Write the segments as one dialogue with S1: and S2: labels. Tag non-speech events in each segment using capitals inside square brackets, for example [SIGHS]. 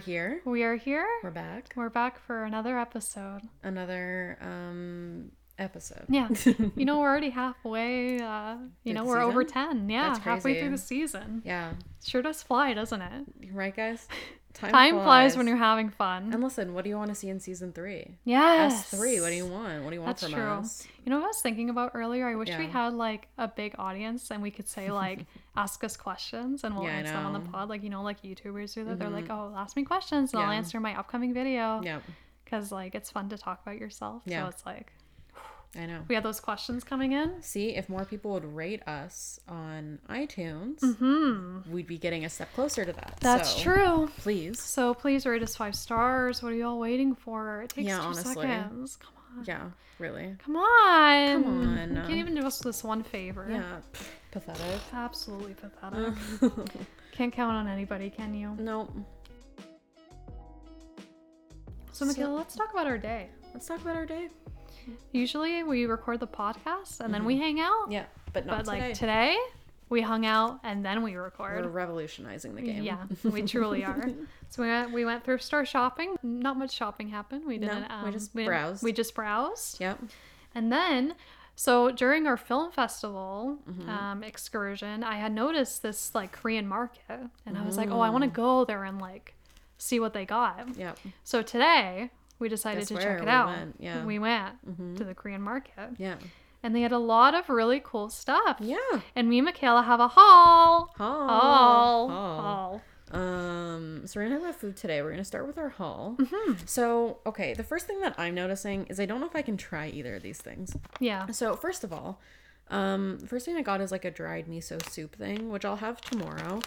S1: Hello.
S2: Hello. We're here.
S1: We are here.
S2: We're back.
S1: We're back for another episode.
S2: Another um episode.
S1: Yeah. [LAUGHS] you know, we're already halfway. Uh, you
S2: Through
S1: know, we're over 10. Yeah, halfway through the season.
S2: Yeah.
S1: Sure does fly, doesn't it?
S2: Right, guys? [LAUGHS]
S1: Time, flies. when you're having fun.
S2: And listen, what do you want to see in season three?
S1: yes.
S2: S3, what do you want? What do you want
S1: That's
S2: from
S1: true.
S2: us?
S1: You know what I was thinking about earlier? I wish we had like a big audience and we could say like [LAUGHS] ask us questions and we'll
S2: Yeah,
S1: answer them on the.
S2: Mm-hmm.
S1: pod. Like you know, like YouTubers do that. They're like, oh, ask me questions and I'll answer my upcoming video
S2: Yeah,
S1: because like it's fun to talk about yourself.
S2: Yeah.
S1: So it's like
S2: I know.
S1: we had those questions coming in.
S2: See, if more people would rate us on iTunes,
S1: Hmm.
S2: we'd be getting a step closer to that.
S1: That's
S2: So,
S1: true.
S2: Please.
S1: So please rate us five stars. What are y'all waiting for? It takes
S2: Yeah,
S1: two
S2: honestly.
S1: seconds. Come on.
S2: Yeah, really.
S1: Come on.
S2: Come on.
S1: You can't even do us this one favor.
S2: Yeah, pathetic.
S1: Absolutely pathetic. [LAUGHS] can't count on anybody, can you?
S2: nope.
S1: So, Michaela, let's talk about our day.
S2: Let's talk about our day.
S1: Usually we record the podcast and then we hang out.
S2: Yeah, but not
S1: But
S2: today.
S1: like today, we hung out and then we record.
S2: We're revolutionizing the game.
S1: Yeah, [LAUGHS] we truly are. So we went, we went thrift store shopping. Not much shopping happened. We didn't.
S2: we
S1: um,
S2: just
S1: didn't-
S2: browsed.
S1: We just browsed.
S2: Yep.
S1: And then, so during our film festival
S2: Mm-hmm.
S1: um, excursion, I had noticed this like Korean market, and I was like, oh, I want to go there and like see what they got.
S2: Yep.
S1: So today we decided to check it
S2: we
S1: out.
S2: went, yeah.
S1: We went to the Korean market,
S2: Yeah.
S1: and they had a lot of really cool stuff.
S2: Yeah.
S1: And me and Michaela have a haul.
S2: Haul.
S1: Haul.
S2: Haul.
S1: Haul.
S2: Um, so we're gonna talk about food today. We're gonna start with our haul.
S1: Mm-hmm.
S2: So, okay, the first thing that I'm noticing is I don't know if I can try either of these things.
S1: Yeah.
S2: So, first of all, um, the first thing I got is like a dried miso soup thing, which I'll have tomorrow.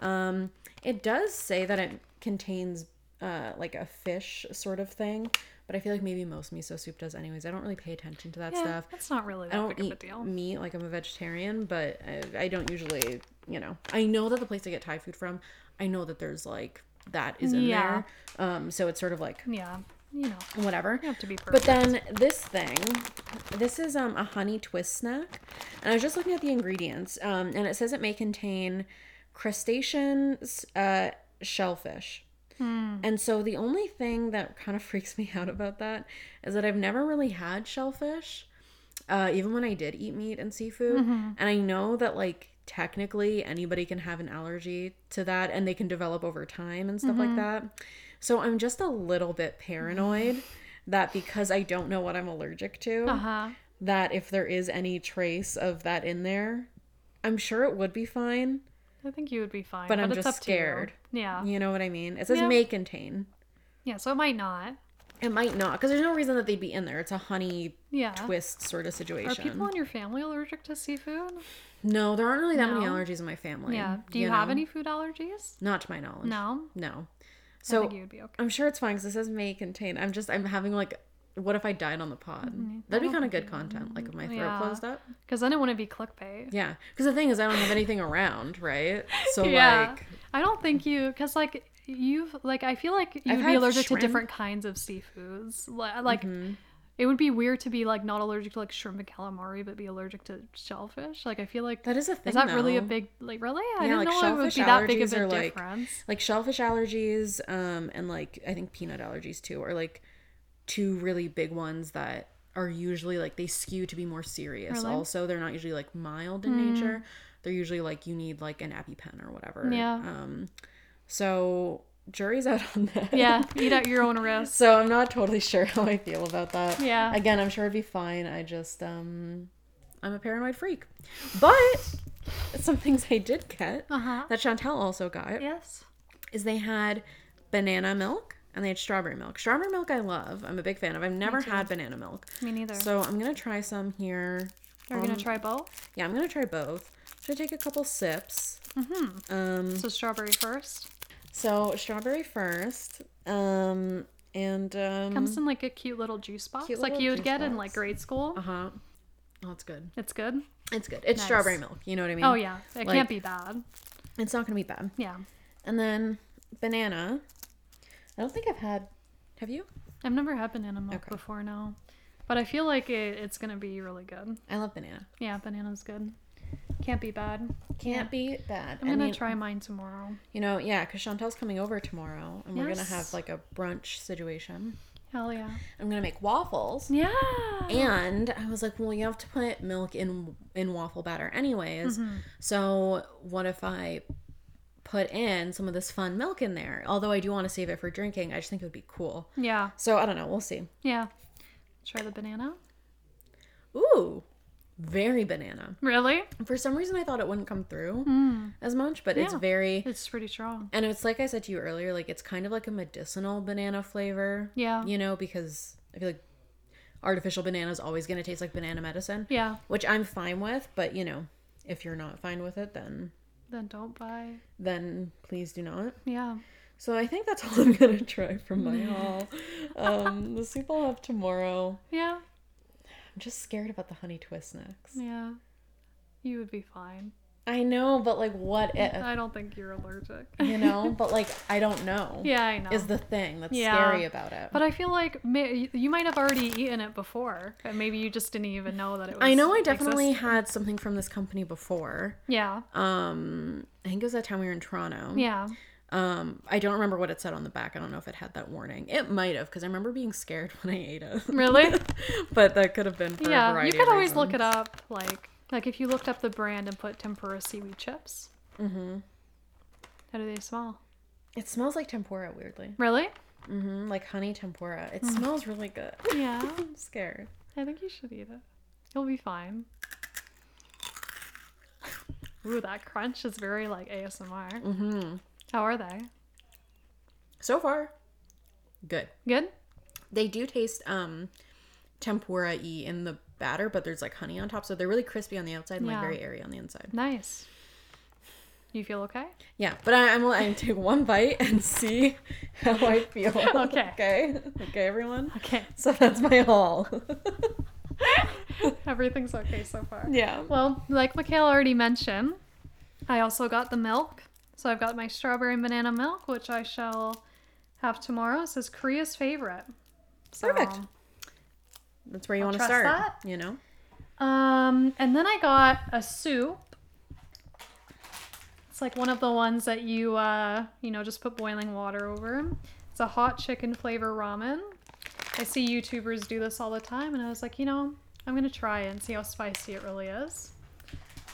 S2: Um, it does say that it contains uh like a fish sort of thing, but I feel like maybe most miso soup does anyways. I don't really pay attention to that
S1: Yeah,
S2: stuff.
S1: that's not really That I
S2: don't
S1: big of a
S2: eat
S1: deal.
S2: meat like I'm a vegetarian, but I, I don't usually, you know, I know that the place I get Thai food from, I know that there's like that is in
S1: Yeah.
S2: there. Um, so it's sort of like
S1: Yeah. You know,
S2: whatever.
S1: you have to be perfect.
S2: But then this thing, this is um a honey twist snack, and I was just looking at the ingredients, um, and it says it may contain crustaceans, uh, shellfish. And so the only thing that kind of [LAUGHS] freaks me out about that is that I've never really had shellfish, uh, even when I did eat meat and seafood. And I know that like technically anybody can have an allergy to that, and they can develop over time and stuff like that. So I'm just a little bit paranoid [SIGHS] that because I don't know what I'm allergic to,
S1: uh huh.
S2: that if there is any trace of that in there, I'm sure it would be fine.
S1: I think you would be fine.
S2: But I'm just
S1: to you.
S2: scared.
S1: Yeah.
S2: You know what I mean? It says
S1: Yeah.
S2: may contain.
S1: Yeah. So it might not.
S2: It might not, because there's no reason that they'd be in there. It's a honey
S1: Yeah.
S2: twist sort of situation.
S1: Are people in your family allergic to seafood?
S2: No, there aren't really that many allergies in my family.
S1: Yeah. Do you, have
S2: know?
S1: any food allergies?
S2: Not to my knowledge.
S1: No.
S2: No.
S1: I
S2: So
S1: think you would be okay.
S2: I'm sure it's fine because it says may contain. I'm just I'm having like, what if I died on the pod? That'd be kind of good content. Like if my throat
S1: Mm-hmm. Yeah.
S2: closed up.
S1: Because then it wouldn't be clickbait.
S2: Yeah, because the thing is, I don't have anything around, right? So
S1: Yeah.
S2: like,
S1: I don't think you, because like you've like I feel like you'd be allergic
S2: shrimp.
S1: to different kinds of seafoods. Like
S2: Mm-hmm.
S1: it would be weird to be like not allergic to like shrimp and calamari, but be allergic to shellfish. Like I feel like
S2: that is a thing.
S1: is that really a big like really? I
S2: Yeah,
S1: didn't
S2: like
S1: know it would be that big of a
S2: are, like- like shellfish allergies, um, and like I think peanut allergies too, or like two really big ones that are usually like they skew to be more serious.
S1: Really?
S2: Also, they're not usually like mild in nature. They're usually like you need like an EpiPen or whatever.
S1: Yeah.
S2: Um, so jury's out on that.
S1: yeah, [LAUGHS] eat at your own risk.
S2: So I'm not totally [LAUGHS] sure how I feel about that.
S1: Yeah.
S2: Again, I'm sure it'd be fine. I just um I'm a paranoid freak. But some things I did get
S1: Uh huh.
S2: that Chantel also got
S1: Yes.
S2: is they had banana milk and they had strawberry milk. Strawberry milk I love. I'm a big fan of. I've never had banana milk.
S1: Me neither.
S2: So I'm gonna try some here.
S1: You're gonna try both.
S2: Yeah, I'm gonna try both. Should I take a couple sips. Mm-hmm. Um
S1: So strawberry first.
S2: so strawberry first. Um and um
S1: Comes in like a cute little juice box,
S2: Cute
S1: like you would get in like grade school.
S2: uh-huh. Oh, it's good.
S1: It's good.
S2: It's good. It's
S1: Nice.
S2: strawberry milk. You know what I mean?
S1: Oh yeah, it
S2: Like-
S1: can't be bad.
S2: It's not gonna be bad.
S1: Yeah,
S2: And then banana. I don't think I've had. Have you?
S1: I've never had banana milk
S2: Okay.
S1: before, no. But I feel like it, it's gonna be really good.
S2: I love banana.
S1: Yeah, banana's good. Can't be bad.
S2: Can't be bad.
S1: I'm gonna
S2: mean,
S1: try mine tomorrow.
S2: You know, yeah, because Chantel's coming over tomorrow, and we're gonna have like a brunch situation.
S1: Hell yeah.
S2: I'm gonna make waffles.
S1: Yeah.
S2: And I was like, well, you have to put milk in in waffle batter anyways.
S1: Mm-hmm.
S2: So what if I put in some of this fun milk in there? Although I do want to save it for drinking, I just think it would be cool.
S1: Yeah.
S2: So I don't know. We'll see.
S1: Yeah. Try the banana.
S2: Ooh, very banana.
S1: Really?
S2: For some reason, I thought it wouldn't come through hmm. as much, but it's very.
S1: It's pretty strong.
S2: And it's like I said to you earlier, like it's kind of like a medicinal banana flavor.
S1: Yeah.
S2: You know, because I feel like artificial banana is always going to taste like banana medicine.
S1: Yeah.
S2: which I'm fine with, but you know, if you're not fine with it, then
S1: Then don't buy.
S2: then please do not.
S1: Yeah.
S2: So I think that's [LAUGHS] all I'm gonna try from my [LAUGHS] haul. Um, the soup I'll have tomorrow.
S1: Yeah.
S2: I'm just scared about the honey twist next.
S1: Yeah. You would be fine.
S2: I know, but like, what if?
S1: I don't think you're allergic.
S2: You know, [LAUGHS] but like, I don't know.
S1: Yeah, I know.
S2: Is the thing that's
S1: Yeah.
S2: scary about it.
S1: But I feel like may- you might have already eaten it before, and maybe you just didn't even know that it was.
S2: I know I definitely
S1: existed.
S2: had something from this company before.
S1: Yeah.
S2: Um, I think it was that time we were in Toronto.
S1: Yeah.
S2: Um, I don't remember what it said on the back. I don't know if it had that warning. It might have, because I remember being scared [LAUGHS] when I ate it.
S1: Really? [LAUGHS]
S2: but that could have been for a
S1: yeah. You could always look it up, like like if you looked up the brand and put tempura seaweed chips.
S2: Mm-hmm.
S1: How do they smell?
S2: It smells like tempura, weirdly.
S1: Really?
S2: Mm-hmm. Like honey tempura. It
S1: Mm.
S2: smells really good. [LAUGHS]
S1: Yeah.
S2: I'm scared.
S1: I think you should eat it. You'll be fine. Ooh, that crunch is very like ASMR.
S2: Mm-hmm.
S1: How are they?
S2: So far, good.
S1: Good?
S2: They do taste um tempura y in the batter, but there's like honey on top, so they're really crispy on the outside and
S1: Yeah.
S2: like very airy on the inside.
S1: Nice. You feel okay?
S2: Yeah, but I, I'm gonna take one bite and [LAUGHS] see how I feel. [LAUGHS]
S1: Okay.
S2: okay. Okay, everyone.
S1: Okay.
S2: So that's my haul. [LAUGHS]
S1: Everything's okay so far.
S2: yeah.
S1: Well, like Michaela already mentioned, I also got the milk. So I've got my strawberry and banana milk, which I shall have tomorrow. It says Korea's favorite. So,
S2: Perfect. That's where you want to start.
S1: that.
S2: You know.
S1: Um, and then I got a soup. It's like one of the ones that you, uh, you know, just put boiling water over. It's a hot chicken flavor ramen. I see YouTubers do this all the time, and I was like, you know, I'm gonna try it and see how spicy it really is.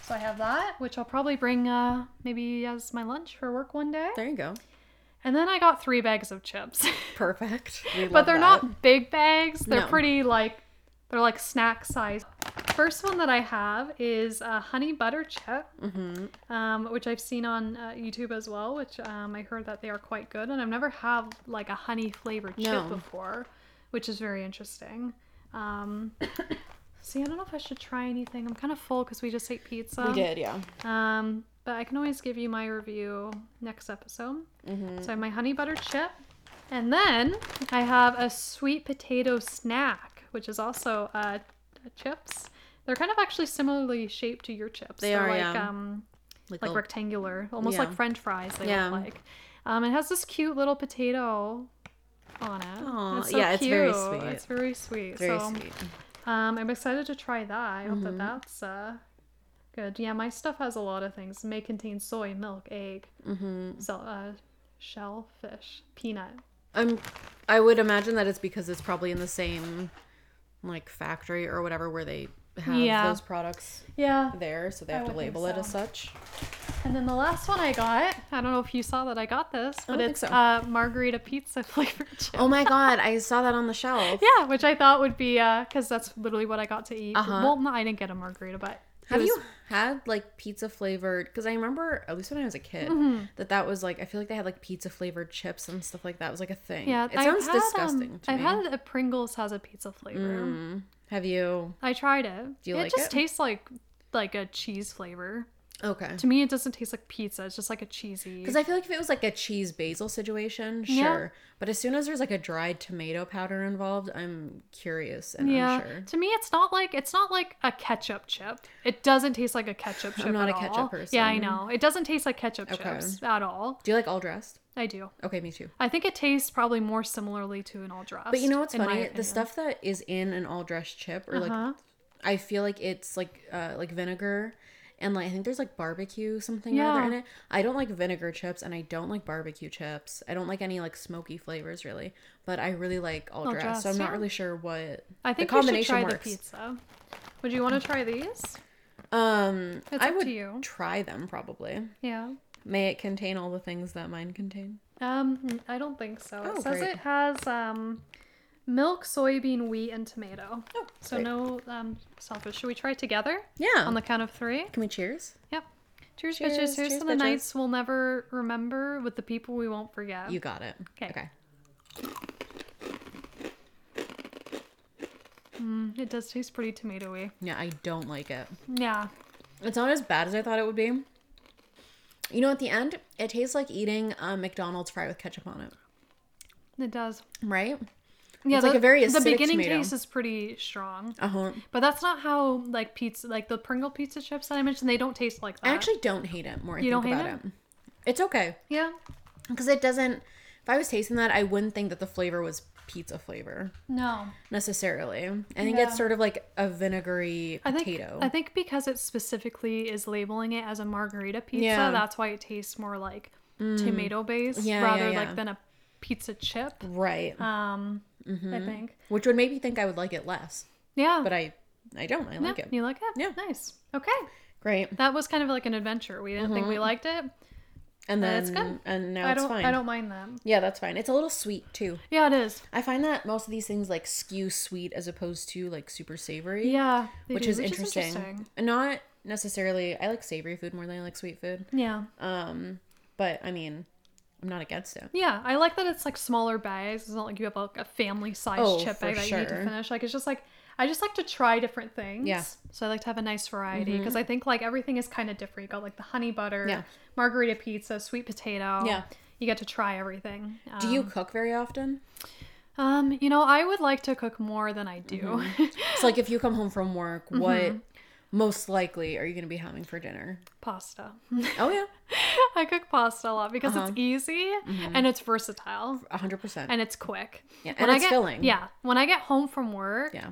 S1: So I have that, which I'll probably bring uh, maybe as my lunch for work one day.
S2: There you go.
S1: And then I got three bags of chips. [LAUGHS]
S2: Perfect.
S1: But they're
S2: that.
S1: not big bags. They're
S2: No.
S1: pretty like they're like snack size. First one that I have is a honey butter chip,
S2: Mm-hmm.
S1: um, which I've seen on uh, YouTube as well. Which um, I heard that they are quite good, and I've never had like a honey flavored chip
S2: No.
S1: before, which is very interesting. Um, [COUGHS] see, I don't know if I should try anything. I'm kind of full because we just ate pizza.
S2: We did, yeah.
S1: Um, but I can always give you my review next episode.
S2: Mm-hmm.
S1: So I have my honey butter chip. And then I have a sweet potato snack, which is also uh, chips. They're kind of actually similarly shaped to your chips.
S2: They
S1: They're
S2: are,
S1: like,
S2: yeah.
S1: um,
S2: Like,
S1: like rectangular, almost
S2: Yeah.
S1: like French fries. They
S2: Yeah.
S1: look like. Um, it has this cute little potato on it.
S2: Aw,
S1: it's so
S2: yeah, it's very sweet.
S1: It's very sweet.
S2: very
S1: so,
S2: sweet.
S1: um, I'm excited to try that. I hope that
S2: Mhm.
S1: that's uh, good. Yeah, my stuff has a lot of things. It may contain soy, milk, egg,
S2: Mm-hmm.
S1: so, uh, shellfish, peanut.
S2: I'm. I would imagine that it's because it's probably in the same, like factory or whatever where they have
S1: Yeah.
S2: those products
S1: Yeah.
S2: there, so they
S1: I
S2: have to label it as such.
S1: And then the last one I got, I don't know if you saw that I got this, but it's
S2: so.
S1: uh, margarita pizza [LAUGHS] flavored chip.
S2: Oh my god, I saw that on the shelf.
S1: Yeah, which I thought would be because that's literally what I got to eat.
S2: Uh-huh.
S1: Well, no, I didn't get a margarita, but
S2: Have
S1: was-
S2: you had like pizza flavored? Because I remember, at least when I was a kid,
S1: Mhm.
S2: that that was like I feel like they had like pizza flavored chips and stuff like that. It was like a thing.
S1: Yeah,
S2: it
S1: I've
S2: sounds
S1: had,
S2: disgusting
S1: um, I've had a Pringles has a pizza flavor.
S2: Mm. Have you?
S1: I tried it.
S2: Do you
S1: it
S2: like
S1: just
S2: it?
S1: tastes like like a cheese flavor.
S2: Okay.
S1: To me, it doesn't taste like pizza. It's just like a cheesy.
S2: Because I feel like if it was like a cheese basil situation,
S1: Yeah.
S2: sure. But as soon as there's like a dried tomato powder involved, I'm curious and
S1: yeah,
S2: unsure.
S1: to me, it's not like it's not like a ketchup chip. It doesn't taste like a ketchup chip.
S2: not
S1: at
S2: a ketchup
S1: all.
S2: person.
S1: Yeah, I know. It doesn't taste like ketchup
S2: Okay.
S1: chips at all.
S2: Do you like all dressed?
S1: I do.
S2: Okay, me too.
S1: I think it tastes probably more similarly to an all dressed.
S2: But you know what's funny? The stuff that is in an all dressed chip, or
S1: Uh-huh.
S2: like, I feel like it's like uh, like vinegar and like I think there's like barbecue something or other in it. I don't like vinegar chips and I don't like barbecue chips. I don't like any like smoky flavors really, but I really like all,
S1: All
S2: dressed. So I'm not really sure what
S1: I think
S2: the
S1: we should
S2: combination
S1: try
S2: works.
S1: the pizza. Would you want to try these?
S2: Um,
S1: It's
S2: I
S1: up to
S2: would
S1: you.
S2: try them probably.
S1: Yeah.
S2: May it contain all the things that mine contain.
S1: Um, I don't think so.
S2: Oh,
S1: it says
S2: great.
S1: it has um, milk, soybean, wheat, and tomato.
S2: Oh,
S1: So no um, selfish. Should we try together
S2: Yeah.
S1: on the count of three?
S2: Can we cheers?
S1: Yep. Cheers,
S2: Cheers,
S1: bitches. Here's
S2: cheers,
S1: to the
S2: bitches.
S1: nights we'll never remember with the people we won't forget.
S2: You got it.
S1: 'Kay.
S2: Okay. Okay.
S1: Mm, it does taste pretty tomatoey.
S2: Yeah, I don't like it.
S1: Yeah.
S2: It's not as bad as I thought it would be. You know, at the end, it tastes like eating a McDonald's fry with ketchup on it,
S1: It does.
S2: right?
S1: Yeah,
S2: It's like
S1: the,
S2: a very
S1: the beginning
S2: tomato.
S1: taste is pretty strong,
S2: Uh huh.
S1: but that's not how like pizza, like the Pringle pizza chips that I mentioned. They don't taste like that.
S2: I actually don't hate it. More I
S1: You
S2: think
S1: don't hate
S2: about it? it's okay
S1: yeah,
S2: because it doesn't. If I was tasting that, I wouldn't think that the flavor was pizza flavor
S1: no.
S2: necessarily. I think
S1: Yeah.
S2: it's sort of like a vinegary
S1: I think
S2: potato.
S1: I think because it specifically is labeling it as a margarita pizza,
S2: Yeah. Mm.
S1: that's why it tastes more like tomato based
S2: Yeah, yeah,
S1: rather
S2: yeah.
S1: like than a pizza chip.
S2: right.
S1: Um,
S2: Mm-hmm.
S1: I think.
S2: Which would make me think I would like it less,
S1: Yeah.
S2: but I, I don't. I
S1: yeah,
S2: like it.
S1: You like it?
S2: Yeah.
S1: Nice. Okay.
S2: Great.
S1: That was kind of like an adventure. We didn't think we liked it.
S2: And then
S1: That's good.
S2: and now
S1: I
S2: it's
S1: don't.
S2: fine.
S1: I don't mind that.
S2: Yeah, that's fine. It's a little sweet too.
S1: Yeah, it is.
S2: I find that most of these things like skew sweet as opposed to like super savory.
S1: Yeah,
S2: which
S1: do,
S2: is interesting. And not necessarily I like savory food more than I like sweet food.
S1: Yeah.
S2: Um, but I mean, I'm not against it.
S1: Yeah, I like that it's like smaller bags. It's not like you have like a family size
S2: Oh,
S1: chip bag that you need to finish. Like it's just like I just like to try different things.
S2: Yeah. Mm-hmm.
S1: So I like to have a nice variety because I think like everything is kind of different. You got like the honey butter,
S2: Yeah.
S1: margarita pizza, sweet potato.
S2: Yeah.
S1: You get to try everything.
S2: Do you cook very often?
S1: Um, you know, I would like to cook more than I do.
S2: Mm-hmm. So like if you come home from work, [LAUGHS]
S1: Mm-hmm.
S2: Most likely are you going to be having for dinner?
S1: pasta.
S2: Oh yeah, [LAUGHS]
S1: I cook pasta a lot because
S2: Uh-huh.
S1: it's easy
S2: Mm-hmm.
S1: and it's versatile
S2: 100%.
S1: and it's quick.
S2: Yeah,
S1: When
S2: and
S1: I
S2: it's
S1: get,
S2: filling.
S1: Yeah. When I get home from work,
S2: yeah.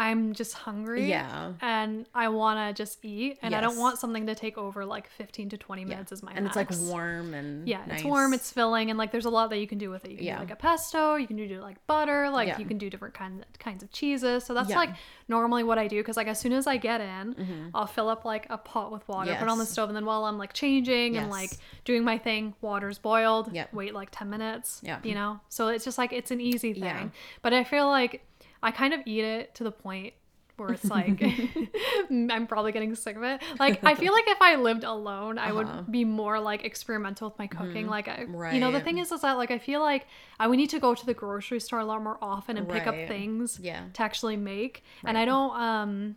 S1: I'm just hungry.
S2: Yeah.
S1: And I want to just eat. And I don't want something to take over like 15 to 20 minutes as my
S2: And it's like warm and
S1: Yeah,
S2: nice.
S1: it's warm, it's filling, and like there's a lot that you can do with it. You can
S2: Yeah.
S1: do like a pesto, you can do like butter, like
S2: Yeah.
S1: you can do different kinds kinds of cheeses. So that's
S2: Yeah.
S1: like normally what I do because like as soon as I get in, I'll fill up like a pot with water, put it on the
S2: Mm-hmm.
S1: Stove, and then while I'm like changing and like doing my thing, water's boiled.
S2: Yep.
S1: Wait like 10 minutes.
S2: Yeah.
S1: You know, so it's just like it's an easy thing.
S2: Yeah.
S1: But I feel like I kind of eat it to the point where it's like [LAUGHS] [LAUGHS] I'm probably getting sick of it. Like I feel like if I lived alone, I
S2: Uh-huh.
S1: would be more like experimental with my cooking. Like I, you know, the thing is, is that like I feel like I would need to go to the grocery store a lot more often and pick up things
S2: Yeah.
S1: to actually make. And I don't um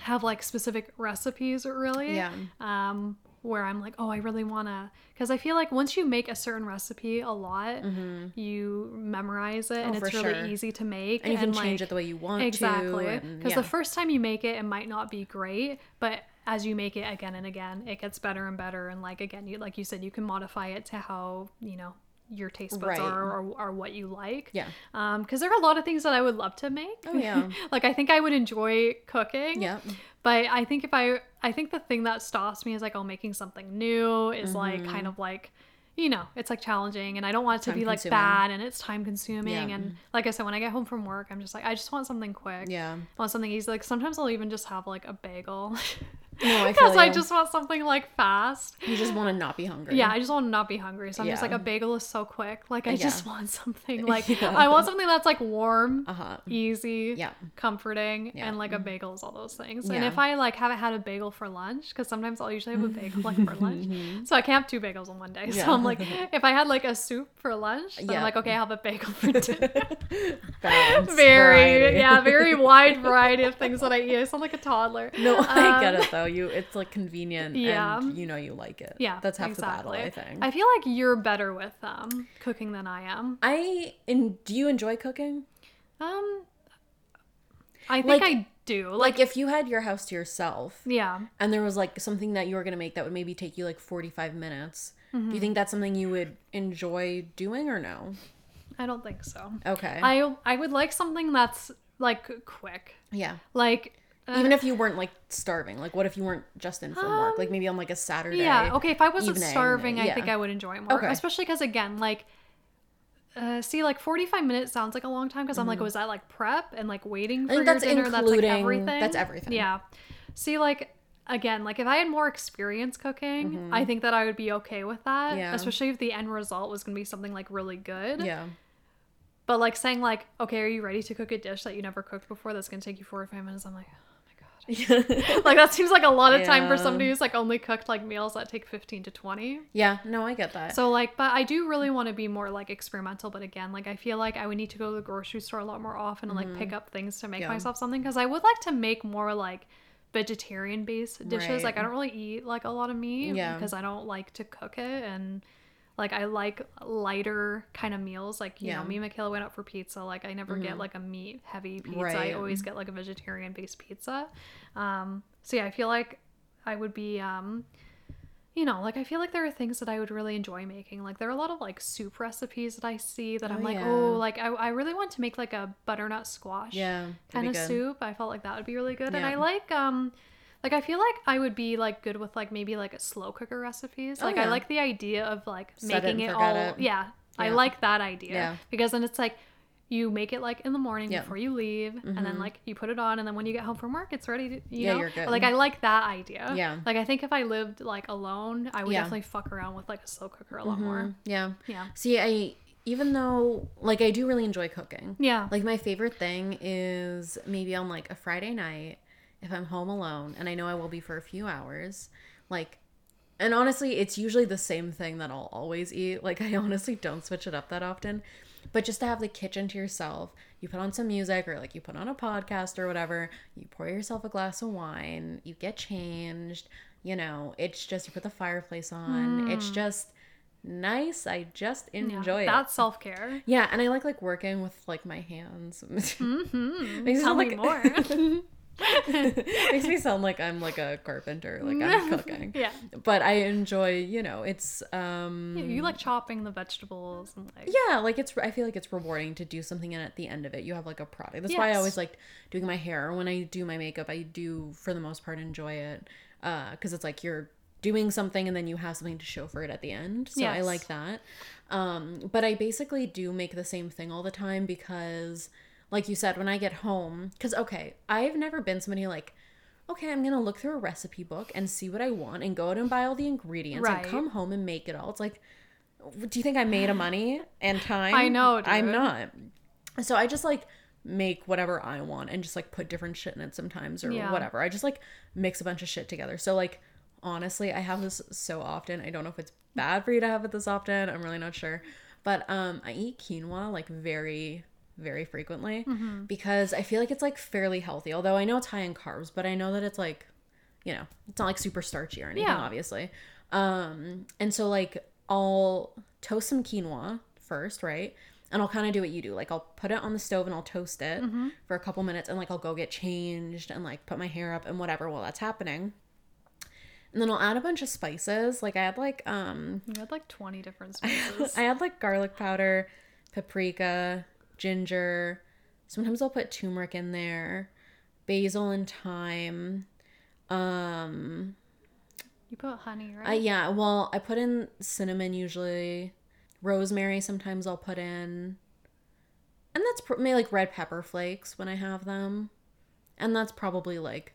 S1: have like specific recipes really.
S2: Yeah.
S1: Um where I'm like, oh, I really wanna, because I feel like once you make a certain recipe a lot, you memorize it and
S2: Mm-hmm. Oh,
S1: it's really
S2: sure.
S1: easy to make.
S2: And you can
S1: like,
S2: change it the way you want
S1: exactly
S2: to. and-
S1: because
S2: yeah.
S1: the first time you make it it might not be great but as you make it again and again it gets better and better and like again you like you said you can modify it to how you know your taste buds
S2: Right.
S1: are or, or what you like
S2: Yeah.
S1: um because there are a lot of things that i would love to make
S2: Oh, yeah. [LAUGHS]
S1: like i think i would enjoy cooking
S2: Yeah.
S1: but i think if i i think the thing that stops me is like oh making something new is like
S2: Mm-hmm.
S1: kind of like you know it's like challenging and i don't want it to be like bad and it's time consuming
S2: Yeah.
S1: and like i said when i get home from work i'm just like i just want something quick
S2: Yeah.
S1: I want something easy. Like sometimes I'll even just have like a bagel. [LAUGHS]
S2: No, I [LAUGHS]
S1: Because I
S2: you.
S1: just want something like fast.
S2: You just want to not be hungry.
S1: Yeah, I just want to not be hungry. So I'm just like a bagel is so quick. Like I just want something [LAUGHS] like
S2: Yeah.
S1: I want something that's like warm,
S2: Uh huh.
S1: easy,
S2: Yeah.
S1: comforting,
S2: Yeah.
S1: and like a bagel is all those things. And if I like haven't had a bagel for lunch, because sometimes I'll usually have a bagel like for lunch. So I can't have two bagels in one day. [LAUGHS] So I'm like, if I had like a soup for lunch, then I'm like, okay, I'll have a bagel for dinner. Very
S2: variety.
S1: yeah, very wide variety of things that I eat. I sound like a toddler.
S2: No, I get
S1: Um,
S2: it though. You, it's like convenient.
S1: Yeah.
S2: And you know you like it.
S1: Yeah,
S2: That's half
S1: exactly.
S2: the battle, I think.
S1: I feel like you're better with um cooking than I am.
S2: I and do you enjoy cooking?
S1: Um, I think
S2: Like-
S1: I do. Like,
S2: Like if you had your house to yourself
S1: yeah,
S2: and there was like something that you were gonna make that would maybe take you like forty five minutes. Do
S1: Mm-hmm.
S2: you think that's something you would enjoy doing or no?
S1: I don't think so.
S2: Okay.
S1: I I would like something that's like quick.
S2: yeah.
S1: Like
S2: Even if you weren't like starving, like what if you weren't just in from work, like maybe on like a Saturday?
S1: Yeah. Okay. If I wasn't
S2: evening,
S1: starving, I think I would enjoy it more.
S2: Okay.
S1: Especially because again, like, uh, see, like forty-five minutes sounds like a long time because I'm like, was that like prep and like waiting for your
S2: that's
S1: dinner? That's like
S2: including-
S1: everything.
S2: that's everything.
S1: Yeah. See, like again, like if I had more experience cooking, I think that I would be okay with that.
S2: Mm-hmm. Yeah.
S1: Especially if the end result was gonna be something like really good.
S2: Yeah.
S1: But like saying like, okay, are you ready to cook a dish that you never cooked before that's gonna take you four or five minutes? I'm like. [LAUGHS] like [LAUGHS] that seems like a lot of time for somebody who's like only cooked like meals that take 15 to 20
S2: yeah. No, I get that.
S1: so like but i do really want to be more like experimental but again like i feel like i would need to go to the grocery store a lot more often and like pick up things to make
S2: Mm-hmm. Yeah.
S1: myself something because i would like to make more like vegetarian based dishes
S2: Right.
S1: like i don't really eat like a lot of meat
S2: Yeah.
S1: because i don't like to cook it and like I like lighter kind of meals. Like you
S2: Yeah. Mm-hmm.
S1: know, me and Michaela went out for pizza. Like I never get like a meat heavy pizza. I always get like a vegetarian based pizza. Um, so yeah, I feel like I would be um, you know, like I feel like there are things that I would really enjoy making. Like there are a lot of like soup recipes that I see that
S2: Oh,
S1: I'm like,
S2: yeah.
S1: oh, like I, I really want to make like a butternut squash
S2: yeah.
S1: kind of
S2: good.
S1: soup. I felt like that would be really good. And I like um like I feel like I would be like good with like maybe like a slow cooker recipes.
S2: Oh,
S1: Like I like the idea of like
S2: Set
S1: making
S2: and
S1: it, all
S2: it.
S1: yeah. I like that idea.
S2: Yeah.
S1: Because then it's like you make it like in the morning
S2: Yeah.
S1: before you leave and then like you put it on and then when you get home from work it's ready to you
S2: Yeah,
S1: know
S2: you're good.
S1: like I like that idea.
S2: Yeah.
S1: Like I think if I lived like alone, I would
S2: Yeah.
S1: definitely fuck around with like a slow cooker a lot more.
S2: Mhm. Yeah.
S1: Yeah.
S2: See, I even though like I do really enjoy cooking.
S1: Yeah.
S2: Like my favorite thing is maybe on like a Friday night if I'm home alone and I know I will be for a few hours, like and honestly, it's usually the same thing that I'll always eat. [LAUGHS] Like I honestly don't switch it up that often. But just to have the kitchen to yourself, you put on some music or like you put on a podcast or whatever, you pour yourself a glass of wine, you get changed, you know, it's just you put the fireplace on. It's just nice. I just
S1: Yeah.
S2: enjoy it.
S1: That's self care.
S2: Yeah, and I like like working with like my hands. [LAUGHS]
S1: Mm-hmm. Tell
S2: sound
S1: me
S2: like-
S1: more. [LAUGHS] [LAUGHS]
S2: Makes me [LAUGHS] sound like I'm like a carpenter, like I'm [LAUGHS] cooking.
S1: yeah.
S2: But I enjoy, you know, it's um
S1: Yeah, you like chopping the vegetables and like
S2: yeah, like it's I feel like it's rewarding to do something and at the end of it you have like a product. That's why I always like doing my hair. When I do my makeup, I do for the most part enjoy it. Uh cuz it's like you're doing something and then you have something to show for it at the end. So I like that. Um but I basically do make the same thing all the time because like you said when I get home cuz okay, I've never been somebody like okay, I'm gonna look through a recipe book and see what I want and go out and buy all the ingredients
S1: Right.
S2: and come home and make it all. It's like, do you think I made a money and time?
S1: I know, dude.
S2: I'm not. So I just like make whatever I want and just like put different shit in it sometimes or
S1: Yeah.
S2: whatever. I just like mix a bunch of shit together. So like honestly, I have this so often. I don't know if it's bad for you to have it this often. I'm really not sure. But um I eat quinoa like very very frequently
S1: Mm-hmm.
S2: because I feel like it's like fairly healthy. Although I know it's high in carbs, but I know that it's like you know, it's not like super starchy or anything
S1: Yeah.
S2: obviously. Um and so like I'll toast some quinoa first, right? And I'll kind of do what you do. Like I'll put it on the stove and I'll toast it
S1: Mm-hmm.
S2: for a couple minutes and like I'll go get changed and like put my hair up and whatever while that's happening. And then I'll add a bunch of spices. Like I had like um
S1: you had like 20 different [LAUGHS] spices.
S2: I add like garlic powder, paprika, ginger. Sometimes I'll put turmeric in there, basil and thyme. Um
S1: you put honey, right?
S2: Yeah, well, I put in cinnamon usually. Rosemary sometimes I'll put in. And that's pr- maybe like red pepper flakes when I have them. And that's probably like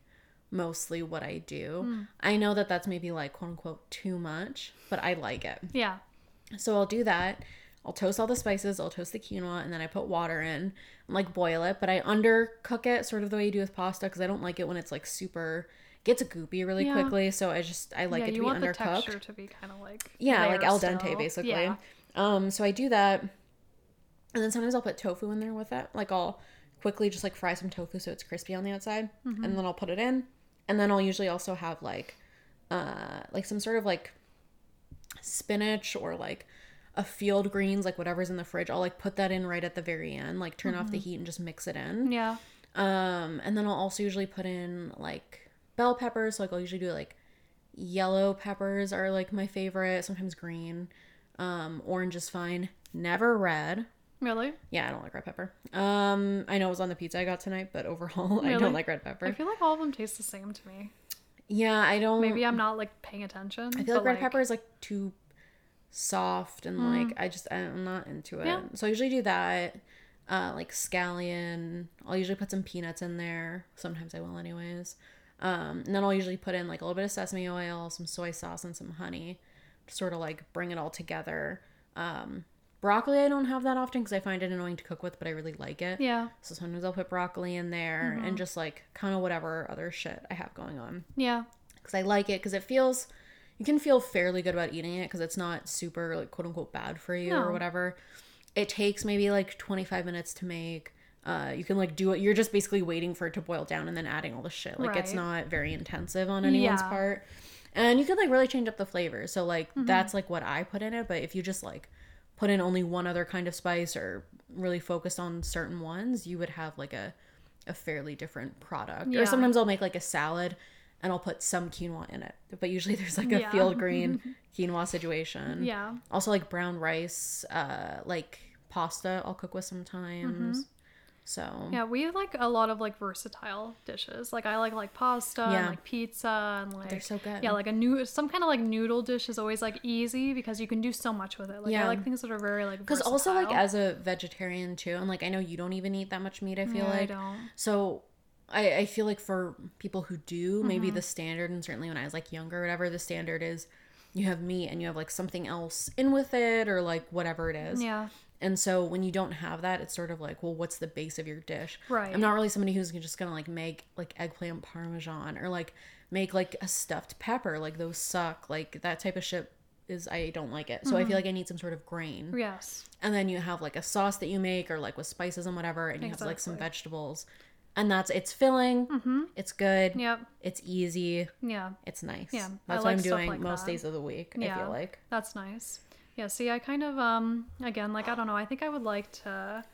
S2: mostly what I do. I know that that's maybe like quote unquote too much, but I like it.
S1: yeah.
S2: So I'll do that. I'll toast all the spices, I'll toast the quinoa, and then I put water in and like boil it. But I undercook it sort of the way you do with pasta because I don't like it when it's like super gets goopy really
S1: Yeah.
S2: quickly. So I just I like
S1: yeah,
S2: it to
S1: you
S2: be
S1: want the
S2: undercooked.
S1: texture to be kind of like
S2: Yeah, like al dente
S1: still.
S2: basically.
S1: Yeah.
S2: Um, so I do that, and then sometimes I'll put tofu in there with it. Like I'll quickly just like fry some tofu so it's crispy on the outside,
S1: Mm-hmm.
S2: and then I'll put it in, and then I'll usually also have like, uh, like some sort of like spinach or like a field greens, like whatever's in the fridge. I'll like put that in right at the very end, like turn off the
S1: Mm-hmm.
S2: heat and just mix it in.
S1: Yeah.
S2: Um, and then I'll also usually put in like bell peppers. So like I'll usually do like yellow peppers are like my favorite. Sometimes green. Um, orange is fine. Never red.
S1: Really?
S2: Yeah, I don't like red pepper. Um, I know it was on the pizza I got tonight, but overall, [LAUGHS] I don't like red pepper.
S1: I feel like all of them taste the same to me.
S2: Yeah, I don't.
S1: Maybe I'm not like paying attention.
S2: I feel like red pepper is like too soft and like I just I'm not into it.
S1: Yeah.
S2: So I usually do that. Uh, like scallion. I'll usually put some peanuts in there. Sometimes I will, anyways. Um, and then I'll usually put in like a little bit of sesame oil, some soy sauce, and some honey, to sort of like bring it all together. Um, broccoli I don't have that often because I find it annoying to cook with, but I really like it.
S1: Yeah.
S2: So sometimes I'll put broccoli in there and just like kind of whatever other shit I have going on
S1: Yeah.
S2: because I like it because it feels you can feel fairly good about eating it because it's not super like quote unquote bad for you
S1: No.
S2: or whatever. It takes maybe like 25 minutes to make. Uh, you can like do it. You're just basically waiting for it to boil down and then adding all the shit. Like it's not very intensive on anyone's
S1: Yeah.
S2: part, and you can like really change up the flavor. So like
S1: Mm-hmm.
S2: that's like what I put in it. But if you just like put in only one other kind of spice or really focus on certain ones, you would have like a a fairly different product.
S1: Yeah.
S2: Or sometimes I'll make like a salad and I'll put some quinoa in it. But usually [LAUGHS] there's like a
S1: Yeah.
S2: field green [LAUGHS] quinoa situation.
S1: Yeah.
S2: Also like brown rice, uh like pasta I'll cook with sometimes. So
S1: Mm-hmm. Yeah, we like a lot of like versatile dishes. Like I like like pasta and like pizza and like
S2: they're so good.
S1: yeah, like a new some kind of like noodle dish is always like easy because you can do so much with it. Like
S2: Yeah.
S1: I like things that are very like
S2: because also like as a vegetarian too, and like I know you don't even eat that much meat, I feel
S1: Yeah, I
S2: like.
S1: don't.
S2: So I, I feel like for people who do, maybe
S1: Mm-hmm.
S2: the standard, and certainly when I was like younger, or whatever, the standard is you have meat and you have like something else in with it or like whatever it is.
S1: Yeah.
S2: And so when you don't have that, it's sort of like, well, what's the base of your dish?
S1: Right.
S2: I'm not really somebody who's just gonna like make like eggplant parmesan or like make like a stuffed pepper. Like those suck. Like that type of shit is I don't like it. So I
S1: Mm-hmm.
S2: feel like I need some sort of grain.
S1: Yes.
S2: And then you have like a sauce that you make or like with spices and whatever, and you have like some vegetables. And that's it's filling.
S1: Mm-hmm.
S2: It's good.
S1: Yep.
S2: It's easy.
S1: Yeah.
S2: It's nice.
S1: Yeah,
S2: That's
S1: like
S2: what I'm doing
S1: like
S2: most
S1: that.
S2: days of the week.
S1: Yeah.
S2: I feel like.
S1: That's nice. Yeah, see, I kind of um again, like I don't know, I think I would like to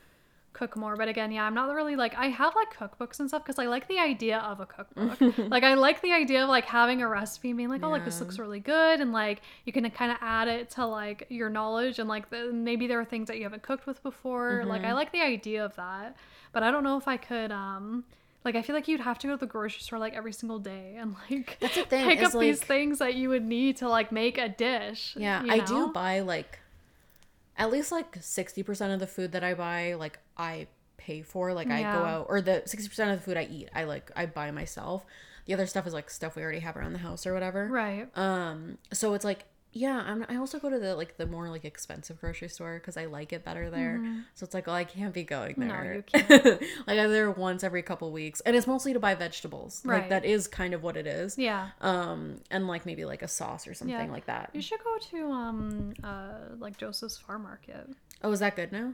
S1: cook more, but again, yeah, I'm not really like I have like cookbooks and stuff because I like the idea of a cookbook. [LAUGHS] like I like the idea of like having a recipe and being like, oh, like this looks really good, and like you can kind of add it to like your knowledge and like the, maybe there are things that you haven't cooked with before. Like
S2: Mm-hmm.
S1: I like the idea of that, but I don't know if I could um. Like I feel like you'd have to go to the grocery store like every single day and like
S2: thing,
S1: pick up these things that you would need to like make a dish.
S2: Yeah,
S1: you
S2: I do buy like at least like 60% of the food that I buy like I pay for like I go out or the 60% of the food I eat I like I buy myself. The other stuff is like stuff we already have around the house or whatever.
S1: Right.
S2: Um so it's like yeah, I'm, I also go to the like the more like expensive grocery store because I like it better there. So it's like, oh, I can't be going there No,
S1: you [LAUGHS] can't.
S2: like I'm there once every couple weeks, and it's mostly to buy vegetables. Like
S1: Right.
S2: that is kind of what it is.
S1: Yeah.
S2: Um, and like maybe like a sauce or something
S1: Yeah.
S2: like that.
S1: You should go to um uh like Joseph's Farm Market.
S2: Oh, is that good now?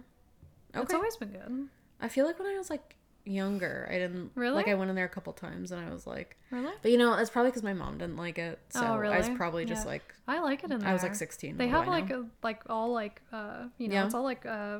S2: Okay.
S1: it's always been good.
S2: I feel like when I was like younger, I didn't
S1: Really?
S2: like I went in there a couple times and I was like,
S1: Really?
S2: but you know, it's probably because my mom didn't like it. So
S1: Oh,
S2: I was probably just
S1: Yeah.
S2: like
S1: I like it in there.
S2: I was like 16.
S1: They have like a, like all like uh you know
S2: Yeah.
S1: it's all like uh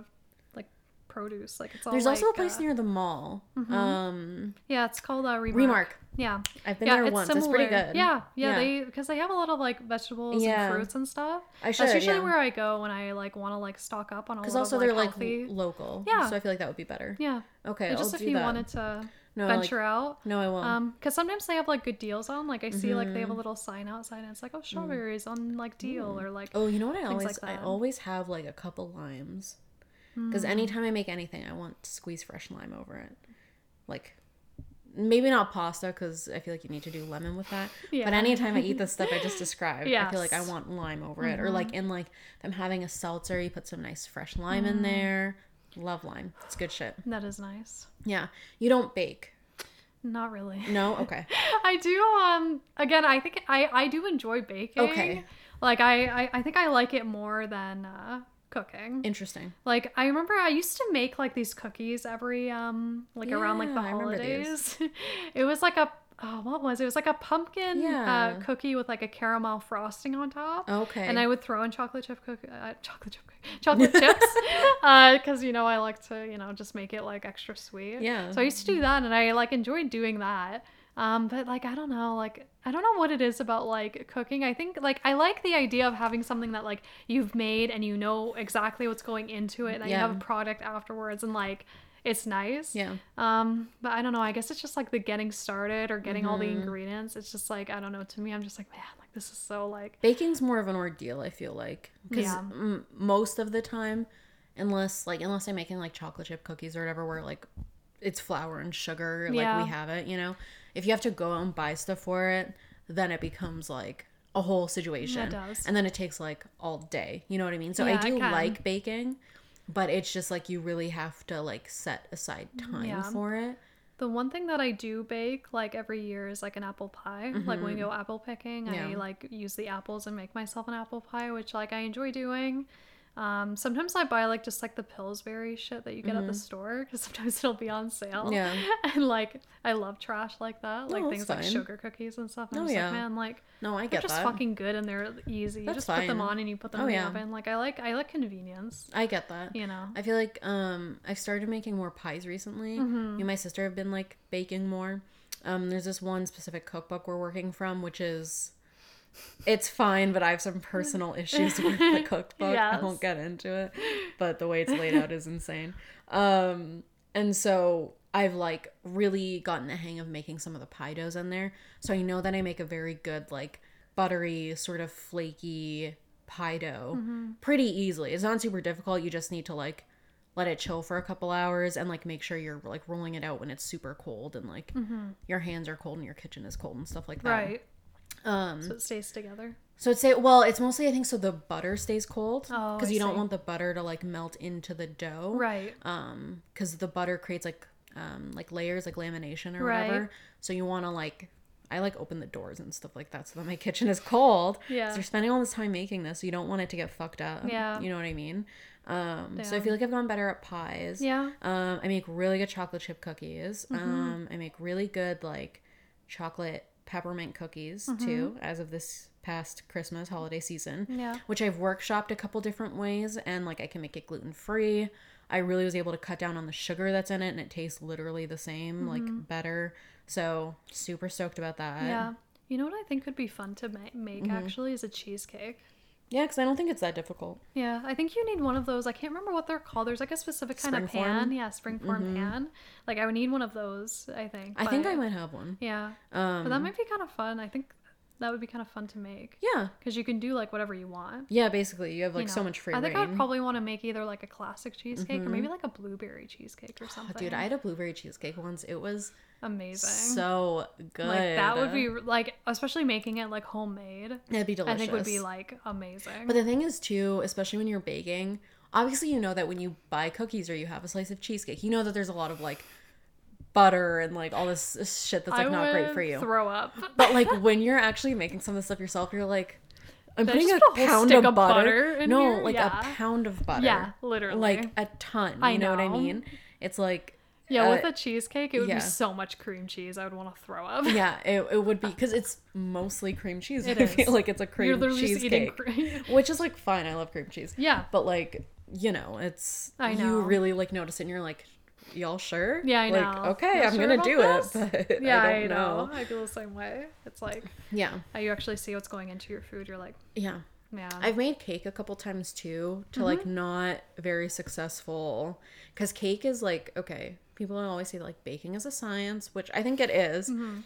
S1: produce like it's all
S2: There's also a place
S1: uh,
S2: near the mall. Um,
S1: yeah it's called uh, Remark.
S2: Remark.
S1: Yeah.
S2: I've been
S1: yeah,
S2: there
S1: it's
S2: once.
S1: similar.
S2: It's pretty good.
S1: Yeah, yeah,
S2: Yeah.
S1: they because they have a lot of like vegetables
S2: Yeah.
S1: and fruits and stuff.
S2: I should.
S1: That's usually where I go when I like want to like stock up on a
S2: Because also
S1: of
S2: they're
S1: like
S2: like local.
S1: Yeah.
S2: So I feel like that would be better.
S1: yeah,
S2: Okay.
S1: Just
S2: I'll
S1: if you
S2: that.
S1: wanted to
S2: no, like-
S1: venture out.
S2: no, I won't.
S1: Um, because sometimes they have like good deals on. Like I see like they have a
S2: Mm-hmm.
S1: little sign outside and it's like oh strawberries on like deal or like
S2: oh, you know what I always
S1: like
S2: I always have like a couple limes. Because
S1: Mm.
S2: anytime I make anything, I want to squeeze fresh lime over it. Like maybe not pasta because I feel like you need to do lemon with that.
S1: Yeah.
S2: But anytime I eat [LAUGHS] the stuff I just described, I feel like I
S1: Mm-hmm.
S2: want lime over it. Or like in like if I'm having a seltzer, you put some nice fresh lime
S1: Mm.
S2: in there. Love lime. It's good shit.
S1: that is nice.
S2: Yeah. You don't bake.
S1: Not really.
S2: No? Okay. [LAUGHS]
S1: I do. Um. Again, I think I I do enjoy baking.
S2: Okay.
S1: Like I I, I think I like it more than uh, cooking.
S2: Interesting.
S1: Like I remember I used to make like these cookies every um like around like the
S2: Yeah, I remember these.
S1: holidays. [LAUGHS] it was like a oh what was it? It was like a pumpkin
S2: Yeah.
S1: uh, cookie with like a caramel frosting on top.
S2: Okay.
S1: And I would throw in chocolate chip cook uh, chocolate chip [LAUGHS] chocolate chips [LAUGHS] because you know I like to you know just make it like extra sweet.
S2: Yeah.
S1: So I used to do that and I like enjoyed doing that. Um, but like I don't know, like I don't know what it is about like cooking. I think like I like the idea of having something that like you've made and you know exactly what's going into it and that you have a product afterwards and like it's nice.
S2: Yeah.
S1: Um, but I don't know. I guess it's just like the getting started or getting all the
S2: Mm-hmm.
S1: ingredients. It's just like I don't know. To me, I'm just like man, like this is so like
S2: Baking's more of an ordeal, I feel like, because
S1: Yeah.
S2: m- most of the time, unless like unless I'm making like chocolate chip cookies or whatever, where like it's flour and sugar, like
S1: Yeah.
S2: we have it, you know. If you have to go out and buy stuff for it, then it becomes like a whole situation,
S1: does.
S2: and then it takes like all day. You know what I mean? So
S1: Yeah,
S2: I do
S1: can.
S2: like baking, but it's just like you really have to like set aside time
S1: Yeah.
S2: for it.
S1: The one thing that I do bake like every year is like an apple pie. Like when we go apple picking, I
S2: Mm-hmm.
S1: Like use the apples and make myself an apple pie, which like I enjoy doing. Um, sometimes I buy like just like the Pillsbury shit that you get at the store because sometimes [LAUGHS] it'll be on sale.
S2: Mm-hmm. Yeah. [LAUGHS]
S1: and like I love trash like that, like
S2: No,
S1: things like sugar cookies and stuff. And I'm
S2: Oh,
S1: just
S2: yeah.
S1: like, man, like
S2: No, I
S1: they're
S2: get
S1: just
S2: that.
S1: fucking good and they're easy. You
S2: That's
S1: just put them on and you put them
S2: Oh,
S1: in the
S2: yeah.
S1: oven. Like I like I like convenience.
S2: I get that.
S1: You know.
S2: I feel like um I've started making more pies recently.
S1: Mm-hmm.
S2: Me and my sister have been like baking more. Um there's this one specific cookbook we're working from which is it's fine, but I have some personal [LAUGHS] issues with the cookbook. I won't get into it, but the way it's laid out is insane. Um and so I've like really gotten the hang of making some of the pie doughs in there. So I know that I make a very good like buttery sort of flaky pie dough
S1: Mm-hmm.
S2: pretty easily. It's not super difficult. You just need to like let it chill for a couple hours and like make sure you're like rolling it out when it's super cold and like your hands are cold and your kitchen is cold and stuff like that.
S1: Mm-hmm. Right.
S2: Um
S1: So it stays together.
S2: so it's say well, it's mostly I think so the butter stays cold
S1: Oh,
S2: because
S1: I
S2: you don't want the butter to like melt into the dough.
S1: Right.
S2: Um cuz the butter creates like um like layers like lamination or
S1: Right.
S2: whatever. So you want to like I like open the doors and stuff like that so that my [LAUGHS] kitchen is cold.
S1: Yeah.
S2: you're spending all this time making this, so you don't want it to get fucked up.
S1: Yeah.
S2: You know what I mean? Um, so I feel like I've gone better at pies.
S1: Yeah.
S2: Um, I make really good chocolate chip cookies.
S1: Mm-hmm.
S2: Um, I make really good like chocolate peppermint cookies
S1: Mm-hmm.
S2: too, as of this past Christmas holiday season.
S1: Yeah.
S2: Which I've workshopped a couple different ways, and like I can make it gluten free. I really was able to cut down on the sugar that's in it, and it tastes literally the same, like better. So super stoked about that.
S1: Mm-hmm. Yeah. You know what I think would be fun to ma- make
S2: Mm-hmm.
S1: actually is a cheesecake.
S2: Yeah, because I don't think it's that difficult.
S1: Yeah, I think you need one of those. I can't remember what they're called. There's like a specific kind of pan. Yeah, springform pan. Like I would need one of those. I think.
S2: I think I might have one.
S1: Yeah,
S2: Um,
S1: but that might be kind of fun. I think that would be kind of fun to make
S2: yeah,
S1: because you can do like whatever you want.
S2: yeah. Basically, you have like
S1: you
S2: so much free
S1: I think
S2: reign. Mm-hmm.
S1: I'd probably want to make either like a classic cheesecake or maybe like a blueberry cheesecake or something.
S2: Oh, Dude, I had a blueberry cheesecake once. It was
S1: amazing.
S2: so good.
S1: like that would be like, especially making it like homemade.
S2: It'd be delicious.
S1: I think would be like amazing.
S2: But the thing is, too, especially when you're baking, obviously you know that when you buy cookies or you have a slice of cheesecake, you know that there's a lot of like butter and like all this shit that's like
S1: I
S2: not great for you.
S1: Throw up.
S2: but like when you're actually making some of this stuff yourself, you're like, I'm putting a
S1: put a whole
S2: pound of
S1: of
S2: butter.
S1: butter
S2: no,
S1: here?
S2: like
S1: Yeah.
S2: a pound of butter.
S1: Yeah, literally.
S2: Like a ton. You
S1: I
S2: know. what I mean? It's like
S1: Yeah,
S2: uh,
S1: with a cheesecake, it would
S2: yeah.
S1: be so much cream cheese. I would want to throw up.
S2: yeah, it, it would be because it's mostly cream cheese.
S1: It [LAUGHS]
S2: I feel like it's a cream
S1: You're literally just eating
S2: cheesecake,
S1: cream. [LAUGHS]
S2: which is like fine. I love cream cheese.
S1: Yeah.
S2: but like you know, it's
S1: I
S2: you really like notice it, and you're like, y'all sure?
S1: Yeah, I
S2: like,
S1: know.
S2: Okay,
S1: Y'all
S2: I'm
S1: sure
S2: gonna do
S1: this?
S2: it, but
S1: Yeah,
S2: I don't know.
S1: I feel the same way. It's like
S2: Yeah,
S1: how you actually see what's going into your food. You're like,
S2: yeah.
S1: yeah.
S2: I've made cake a couple times too, to like mm-hmm. not very successful. Because cake is like, okay, people always say like baking is a science, which I think it is. Mm-hmm.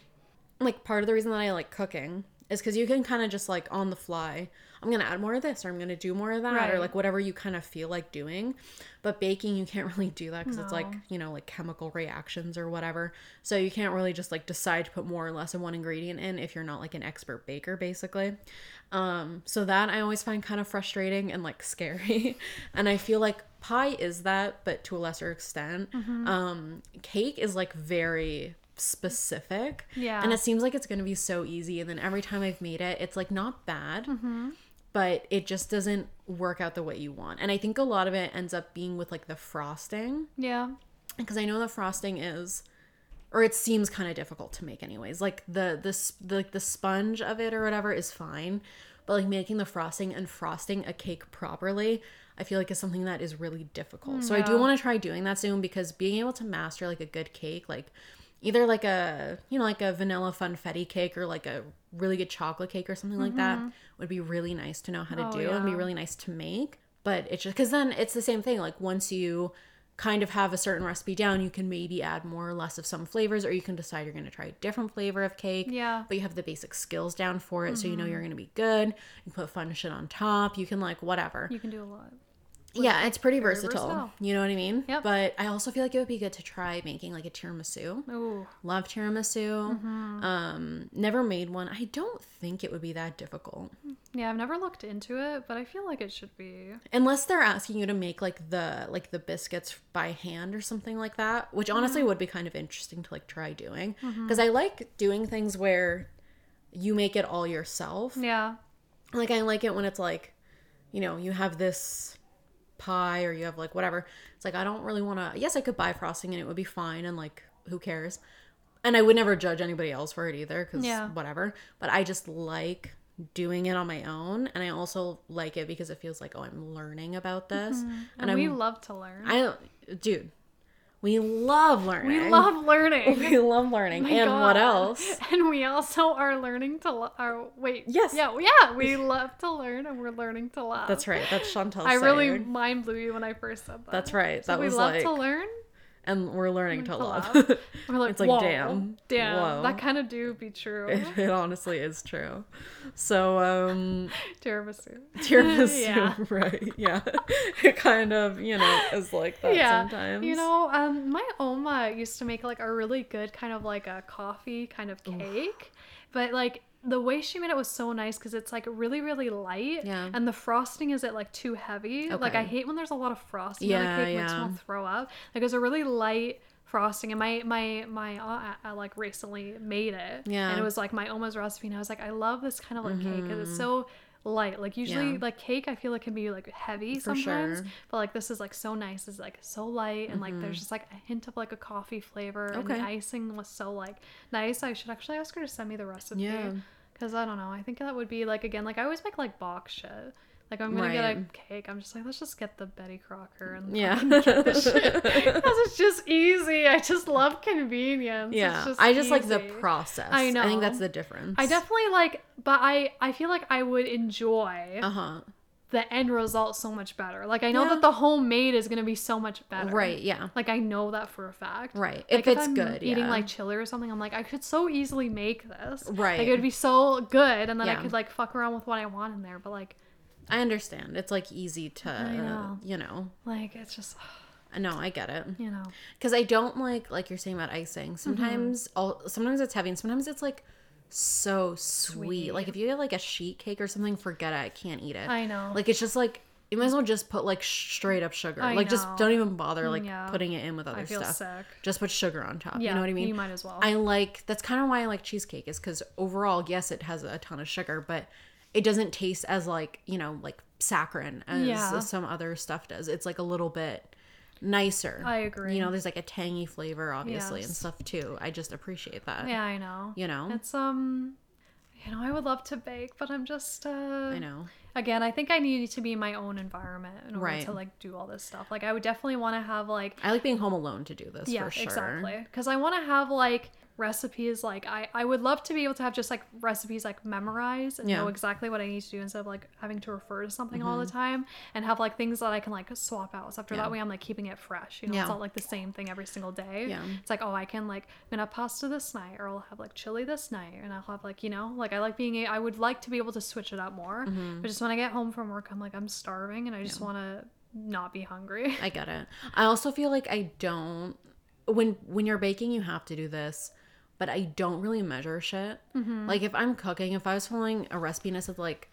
S2: Like part of the reason that I like cooking is because you can kind of just like on the fly, I'm gonna add more of this or I'm gonna do more of that or like whatever you kind of feel like doing. But baking, you can't [LAUGHS] really do that because it's like, you know, like chemical reactions or whatever. So you can't really just like decide to put more or less of one ingredient in if you're not like an expert baker, basically. Um, so that I always find kind of frustrating and like [LAUGHS] scary. and I feel like pie is that, but to a lesser extent.
S1: Mm-hmm.
S2: Um, cake is like very specific.
S1: Yeah.
S2: And it seems like it's going to be so easy. And then every time I've made it, it's like not bad,
S1: Mm-hmm.
S2: But it just doesn't work out the way you want. And I think a lot of it ends up being with like the frosting
S1: yeah.
S2: because I know the frosting is or it seems kind of difficult to make anyways. Like the the the, like the sponge of it or whatever is fine, but like making the frosting and frosting a cake properly, I feel like is something that is really difficult. So I do want to try doing that soon because being able to master like a good cake, like either like a you know like a vanilla funfetti cake or like a really good chocolate cake or something like that would be really nice to know how to
S1: Mm-hmm. Oh,
S2: do and be really nice to make but it's just because then it's the same thing like once you kind of have a certain recipe down you can maybe add more or less of some flavors or you can decide you're going to try a different flavor of cake
S1: Yeah. Mm-hmm.
S2: but you have the basic skills down for it so you know you're going to be good you put fun shit on top you can like whatever
S1: You can do a lot.
S2: Yeah it's pretty versatile.
S1: versatile.
S2: you know what i mean
S1: Yep.
S2: but i also feel like it would be good to try making like a tiramisu
S1: Ooh.
S2: love tiramisu
S1: Mm-hmm.
S2: um never made one i don't think it would be that difficult
S1: Yeah, I've never looked into it, but I feel like it should be.
S2: unless they're asking you to make like the like the biscuits by hand or something like that which honestly would be kind of interesting to like try doing because i like doing things where you make it all yourself
S1: Yeah.
S2: like i like it when it's like you know you have this pie or you have like whatever. It's like i don't really want to yes i could buy frosting and it would be fine and like who cares? And i would never judge anybody else for it either because
S1: Yeah.
S2: whatever. But i just like doing it on my own and i also like it because it feels like oh i'm learning about this. Mm-hmm.
S1: And,
S2: and i'm
S1: we love to learn.
S2: i don't dude [LAUGHS] we love learning
S1: we love learning.
S2: we love learning
S1: My
S2: and what else [LAUGHS]
S1: And we also are learning to lo- or wait.
S2: Yes.
S1: Yeah, yeah, we [LAUGHS] love to learn and we're learning to love.
S2: that's right that's chantel
S1: I really mind blew you when I first said that.
S2: that's right That
S1: So
S2: that
S1: we love
S2: like
S1: to learn.
S2: And we're learning to
S1: to
S2: love.
S1: love. [LAUGHS] We're like,
S2: It's like,
S1: whoa,
S2: damn,
S1: damn,
S2: whoa.
S1: that kind of do be true.
S2: it, it honestly is true. So, um, [LAUGHS]
S1: Tiramisu. [LAUGHS]
S2: tiramisu,
S1: Yeah.
S2: right? Yeah, it kind of, you know, is like that
S1: yeah,
S2: sometimes.
S1: you know, um, my oma used to make like a really good kind of like a coffee kind of cake, but like the way she made it was so nice because it's like really really light
S2: Yeah.
S1: and the frosting isn't like too heavy like i hate when there's a lot of frosting on
S2: Yeah,
S1: a cake it makes me
S2: yeah.
S1: throw up like it was a really light frosting and my my my aunt uh, like recently made it
S2: Yeah.
S1: and it was like my oma's recipe and i was like i love this kind of like cake because it's so light like usually
S2: Mm-hmm. Yeah.
S1: like cake i feel like can be like heavy
S2: For
S1: sometimes
S2: sure.
S1: but like this is like so nice it's like so light and like there's just like a hint of like a coffee flavor and
S2: Mm-hmm. Okay.
S1: the icing was so like nice i should actually ask her to send me the recipe
S2: Yeah.
S1: because i don't know i think that would be like again like i always make like box shit like i'm gonna get a cake i'm just like let's just get the betty crocker and
S2: yeah,
S1: because [LAUGHS] it's just easy i just love convenience It's
S2: yeah.
S1: just
S2: I just like the process.
S1: I know.
S2: I think that's the difference.
S1: i definitely like but i i feel like i would enjoy
S2: Uh huh.
S1: the end result so much better. Like I know
S2: Yeah.
S1: that the homemade is gonna be so much better.
S2: Right. Yeah.
S1: Like I know that for a fact.
S2: Right.
S1: Like
S2: if it's
S1: I'm
S2: good,
S1: eating
S2: yeah.
S1: like chili or something, I'm like I could so easily make this.
S2: Right.
S1: Like it would be so good, and then I could like fuck around with what I want in there. But like,
S2: I understand. It's like easy to,
S1: know.
S2: you know.
S1: like it's just
S2: No, I get it.
S1: you know.
S2: because I don't like like you're saying about icing.
S1: Mm-hmm.
S2: Sometimes all sometimes it's heavy, and sometimes it's like so sweet.
S1: Sweet.
S2: Like if you get like a sheet cake or something, forget it. I can't eat it.
S1: I know.
S2: Like it's just like you might as well just put like straight up sugar.
S1: I
S2: like just don't even bother like
S1: Yeah.
S2: putting it in with other
S1: I feel
S2: stuff.
S1: sick.
S2: Just put sugar on top.
S1: Yeah,
S2: you know what I mean?
S1: You might as well.
S2: I like that's kind of why I like cheesecake is because overall, yes, it has a ton of sugar, but it doesn't taste as like you know like saccharine as
S1: Yeah.
S2: some other stuff does. It's like a little bit nicer.
S1: I agree.
S2: You know, there's like a tangy flavor, obviously, and stuff too. I just appreciate that.
S1: yeah, I know.
S2: You know,
S1: It's um, you know, I would love to bake, but I'm just uh.
S2: I know.
S1: Again, I think I need to be in my own environment in order
S2: Right.
S1: to like do all this stuff. Like I would definitely want to have like
S2: I like being home alone to do this
S1: yeah
S2: for sure.
S1: exactly because i want to have like recipes like I, I would love to be able to have just like recipes like memorized and know
S2: Yeah. Mm-hmm.
S1: exactly what i need to do instead of like having to refer to something all the time and have like things that i can like swap out so after
S2: Yeah.
S1: that way i'm like keeping it fresh you know
S2: Yeah.
S1: it's not like the same thing every single day
S2: Yeah.
S1: it's like oh i can like i'm gonna have pasta this night or i'll have like chili this night and i'll have like you know like i like being a, i would like to be able to switch it up more
S2: Mm-hmm.
S1: but just when i get home from work i'm like i'm starving and i just want to not be hungry
S2: I get it. I also feel like I don't when when you're baking you have to do this, but I don't really measure shit.
S1: Mm-hmm.
S2: Like if I'm cooking, if I was following a recipe and it said like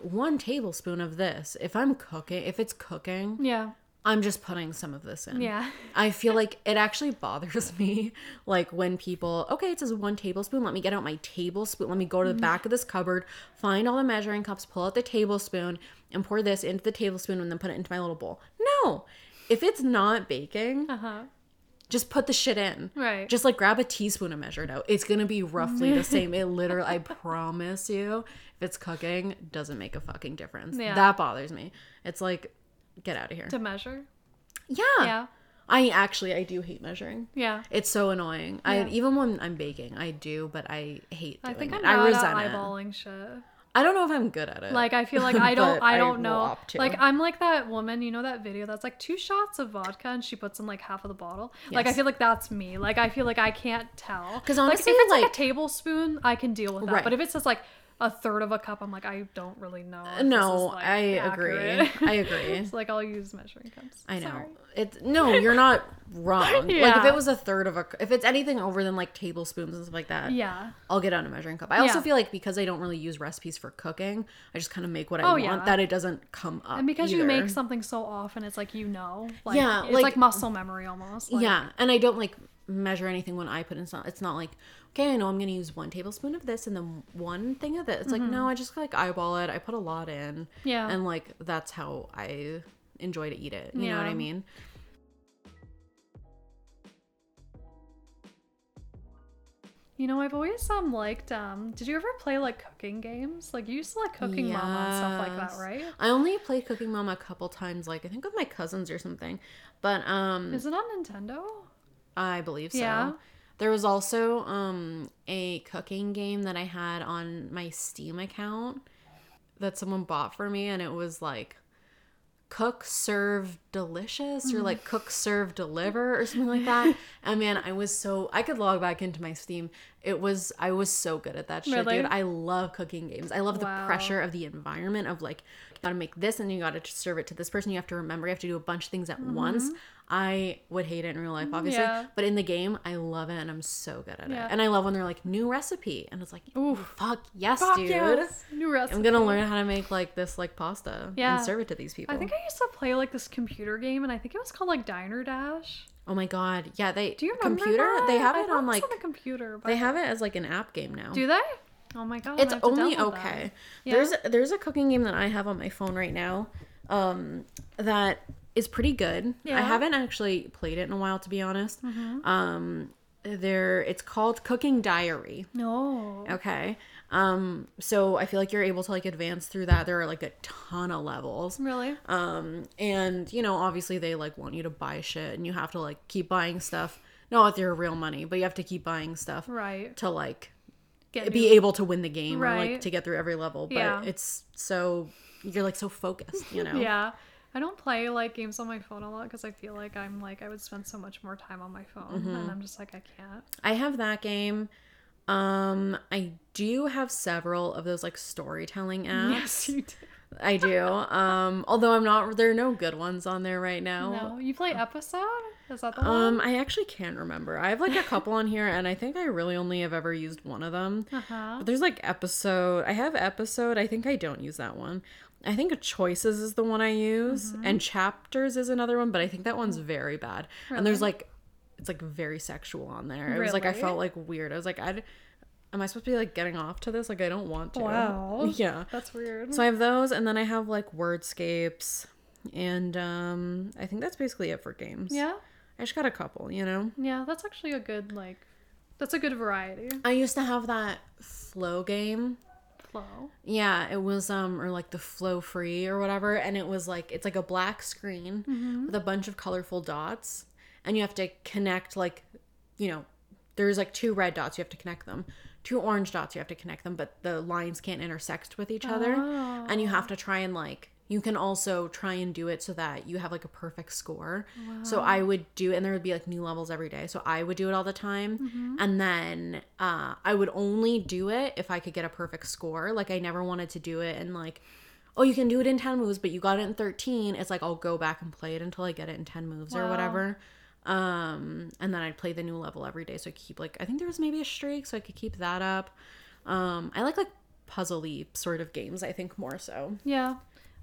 S2: one tablespoon of this, if I'm cooking, if it's cooking,
S1: yeah
S2: I'm just putting some of this in.
S1: yeah [LAUGHS]
S2: I feel like it actually bothers me, like when people, okay, it says one tablespoon. Let me get out my tablespoon. Let me go to
S1: Mm-hmm.
S2: the back of this cupboard, find all the measuring cups, pull out the tablespoon, and pour this into the tablespoon, and then put it into my little bowl. No, if it's not baking,
S1: uh-huh
S2: just put the shit in.
S1: Right.
S2: Just like grab a teaspoon and measure it out. It's gonna be roughly the [LAUGHS] same. It literally, I promise you, if it's cooking, doesn't make a fucking difference.
S1: Yeah.
S2: That bothers me. It's like, get out of here.
S1: to measure
S2: Yeah.
S1: yeah
S2: I actually I do hate measuring.
S1: Yeah.
S2: It's so annoying. I
S1: Yeah.
S2: even when I'm baking, I do, but I hate
S1: I think
S2: it.
S1: I'm
S2: I resent
S1: at
S2: it.
S1: eyeballing shit.
S2: I don't know if I'm good at it.
S1: Like I feel like [LAUGHS] I don't I don't
S2: will
S1: know. Like I'm like that woman, you know that video that's like two shots of vodka and she puts in like half of the bottle. Like I feel like that's me. Like I feel like I can't tell. Because
S2: honestly,
S1: if it's like,
S2: like-
S1: a tablespoon, I can deal with that.
S2: Right.
S1: But if it says like a third of a cup, I'm like I don't really know.
S2: no,
S1: like,
S2: I agree. I agree. [LAUGHS]
S1: so like I'll use measuring cups.
S2: I know.
S1: Sorry.
S2: It's no, you're not [LAUGHS] wrong. Like if it was a third of a, if it's anything over than like tablespoons and stuff like that,
S1: Yeah.
S2: I'll get out a measuring cup. I also
S1: Yeah.
S2: feel like because I don't really use recipes for cooking, I just kind of make what I
S1: Oh,
S2: want.
S1: yeah.
S2: That it doesn't come up.
S1: And because you make something so often, it's like you know. Like,
S2: Yeah,
S1: It's
S2: like-
S1: like, muscle memory almost. Like,
S2: yeah, and I don't like measure anything when I put in. Some, it's not like okay, I know I'm gonna use one tablespoon of this and then one thing of this. It's like no, I just like eyeball it. I put a lot in.
S1: Mm-hmm. Yeah.
S2: and like that's how I enjoy to eat it. You know what I mean?
S1: You know, I've always um liked um. Did you ever play like cooking games? Like you used to like Cooking Mama and stuff like that, right?
S2: I only played Cooking Mom a couple times, like I think with my cousins or something. But um
S1: Is it on Nintendo?
S2: I believe so.
S1: Yeah.
S2: There was also um a cooking game that I had on my Steam account that someone bought for me and it was like cook serve delicious or like cook serve deliver or something like that. [LAUGHS] and man, I was so I could log back into my Steam. It was I was so good at that shit,
S1: Really?
S2: dude. I love cooking games. I love
S1: Wow.
S2: the pressure of the environment of like you gotta make this and you gotta serve it to this person. You have to remember you have to do a bunch of things at once. I would hate it in real life, obviously.
S1: Mm-hmm. Yeah.
S2: But in the game, I love it and I'm so good at
S1: Yeah.
S2: it. And I love when they're like new recipe and it's like, ooh, fuck yes,
S1: Fuck
S2: dude.
S1: yes. New recipe.
S2: I'm gonna learn how to make like this like pasta
S1: Yeah.
S2: and serve it to these people.
S1: I think I used to play like this computer game, and I think it was called like Diner Dash.
S2: oh my god, yeah, they
S1: Do you remember
S2: computer.
S1: that?
S2: They have
S1: I
S2: it on like
S1: on the computer. But
S2: they have it as like an app game now.
S1: Do they? Oh my god.
S2: it's
S1: to
S2: only okay.
S1: Yeah.
S2: There's there's a cooking game that I have on my phone right now, um, that is pretty good.
S1: Yeah.
S2: I haven't actually played it in a while, to be honest. Um, there it's called Cooking Diary.
S1: No.
S2: Okay. Um, so I feel like you're able to like advance through that. There are like a ton of levels.
S1: Really?
S2: Um, and you know, obviously they like want you to buy shit and you have to like keep buying stuff. Not with your real money, but you have to keep buying stuff
S1: Right.
S2: to like
S1: Get
S2: be able to win the game or
S1: Right.
S2: like to get through every level. But
S1: Yeah.
S2: it's so you're like so focused, you know? [LAUGHS]
S1: Yeah. I don't play like games on my phone a lot because I feel like I'm like I would spend so much more time on my phone,
S2: Mm-hmm.
S1: and I'm just like I can't.
S2: I have that game. Um, I do have several of those like storytelling [LAUGHS] apps.
S1: Yes, you do.
S2: I do. Um, although I'm not there are no good ones on there right now.
S1: No, you play episode? Is that the
S2: Um,
S1: one?
S2: I actually can't remember. I have like a couple on here, and I think I really only have ever used one of them.
S1: Uh huh.
S2: But there's like episode. I have episode. I think I don't use that one. I think choices is the one I use,
S1: Mm-hmm.
S2: and chapters is another one. But I think that one's very bad. And there's like, it's like very sexual on there. It was like I felt like weird. I was like, I, am I supposed to be like getting off to this? Like I don't want to.
S1: Wow. [LAUGHS]
S2: Yeah.
S1: That's weird.
S2: So I have those, and then I have like wordscapes, and um, I think that's basically it for games.
S1: yeah.
S2: I just got a couple, you know.
S1: Yeah, that's actually a good like. That's a good variety.
S2: I used to have that flow game.
S1: Flow.
S2: Yeah, it was um or like the flow free or whatever and it was like it's like a black screen with a bunch of colorful dots and you have to connect like you know there's like two red dots you have to connect them. Two orange dots you have to connect them but the lines can't intersect with each other and you have to try and like you can also try and do it so that you have like a perfect score. So I would do and there would be like new levels every day. So I would do it all the time. And then uh I would only do it if I could get a perfect score. Like I never wanted to do it and like oh you can do it in 10 moves but you got it in 13. It's like I'll go back and play it until I get it in 10 moves or whatever. Um and then I'd play the new level every day so I keep like I think there was maybe a streak so I could keep that up. Um I like like puzzly sort of games I think more so.
S1: Yeah.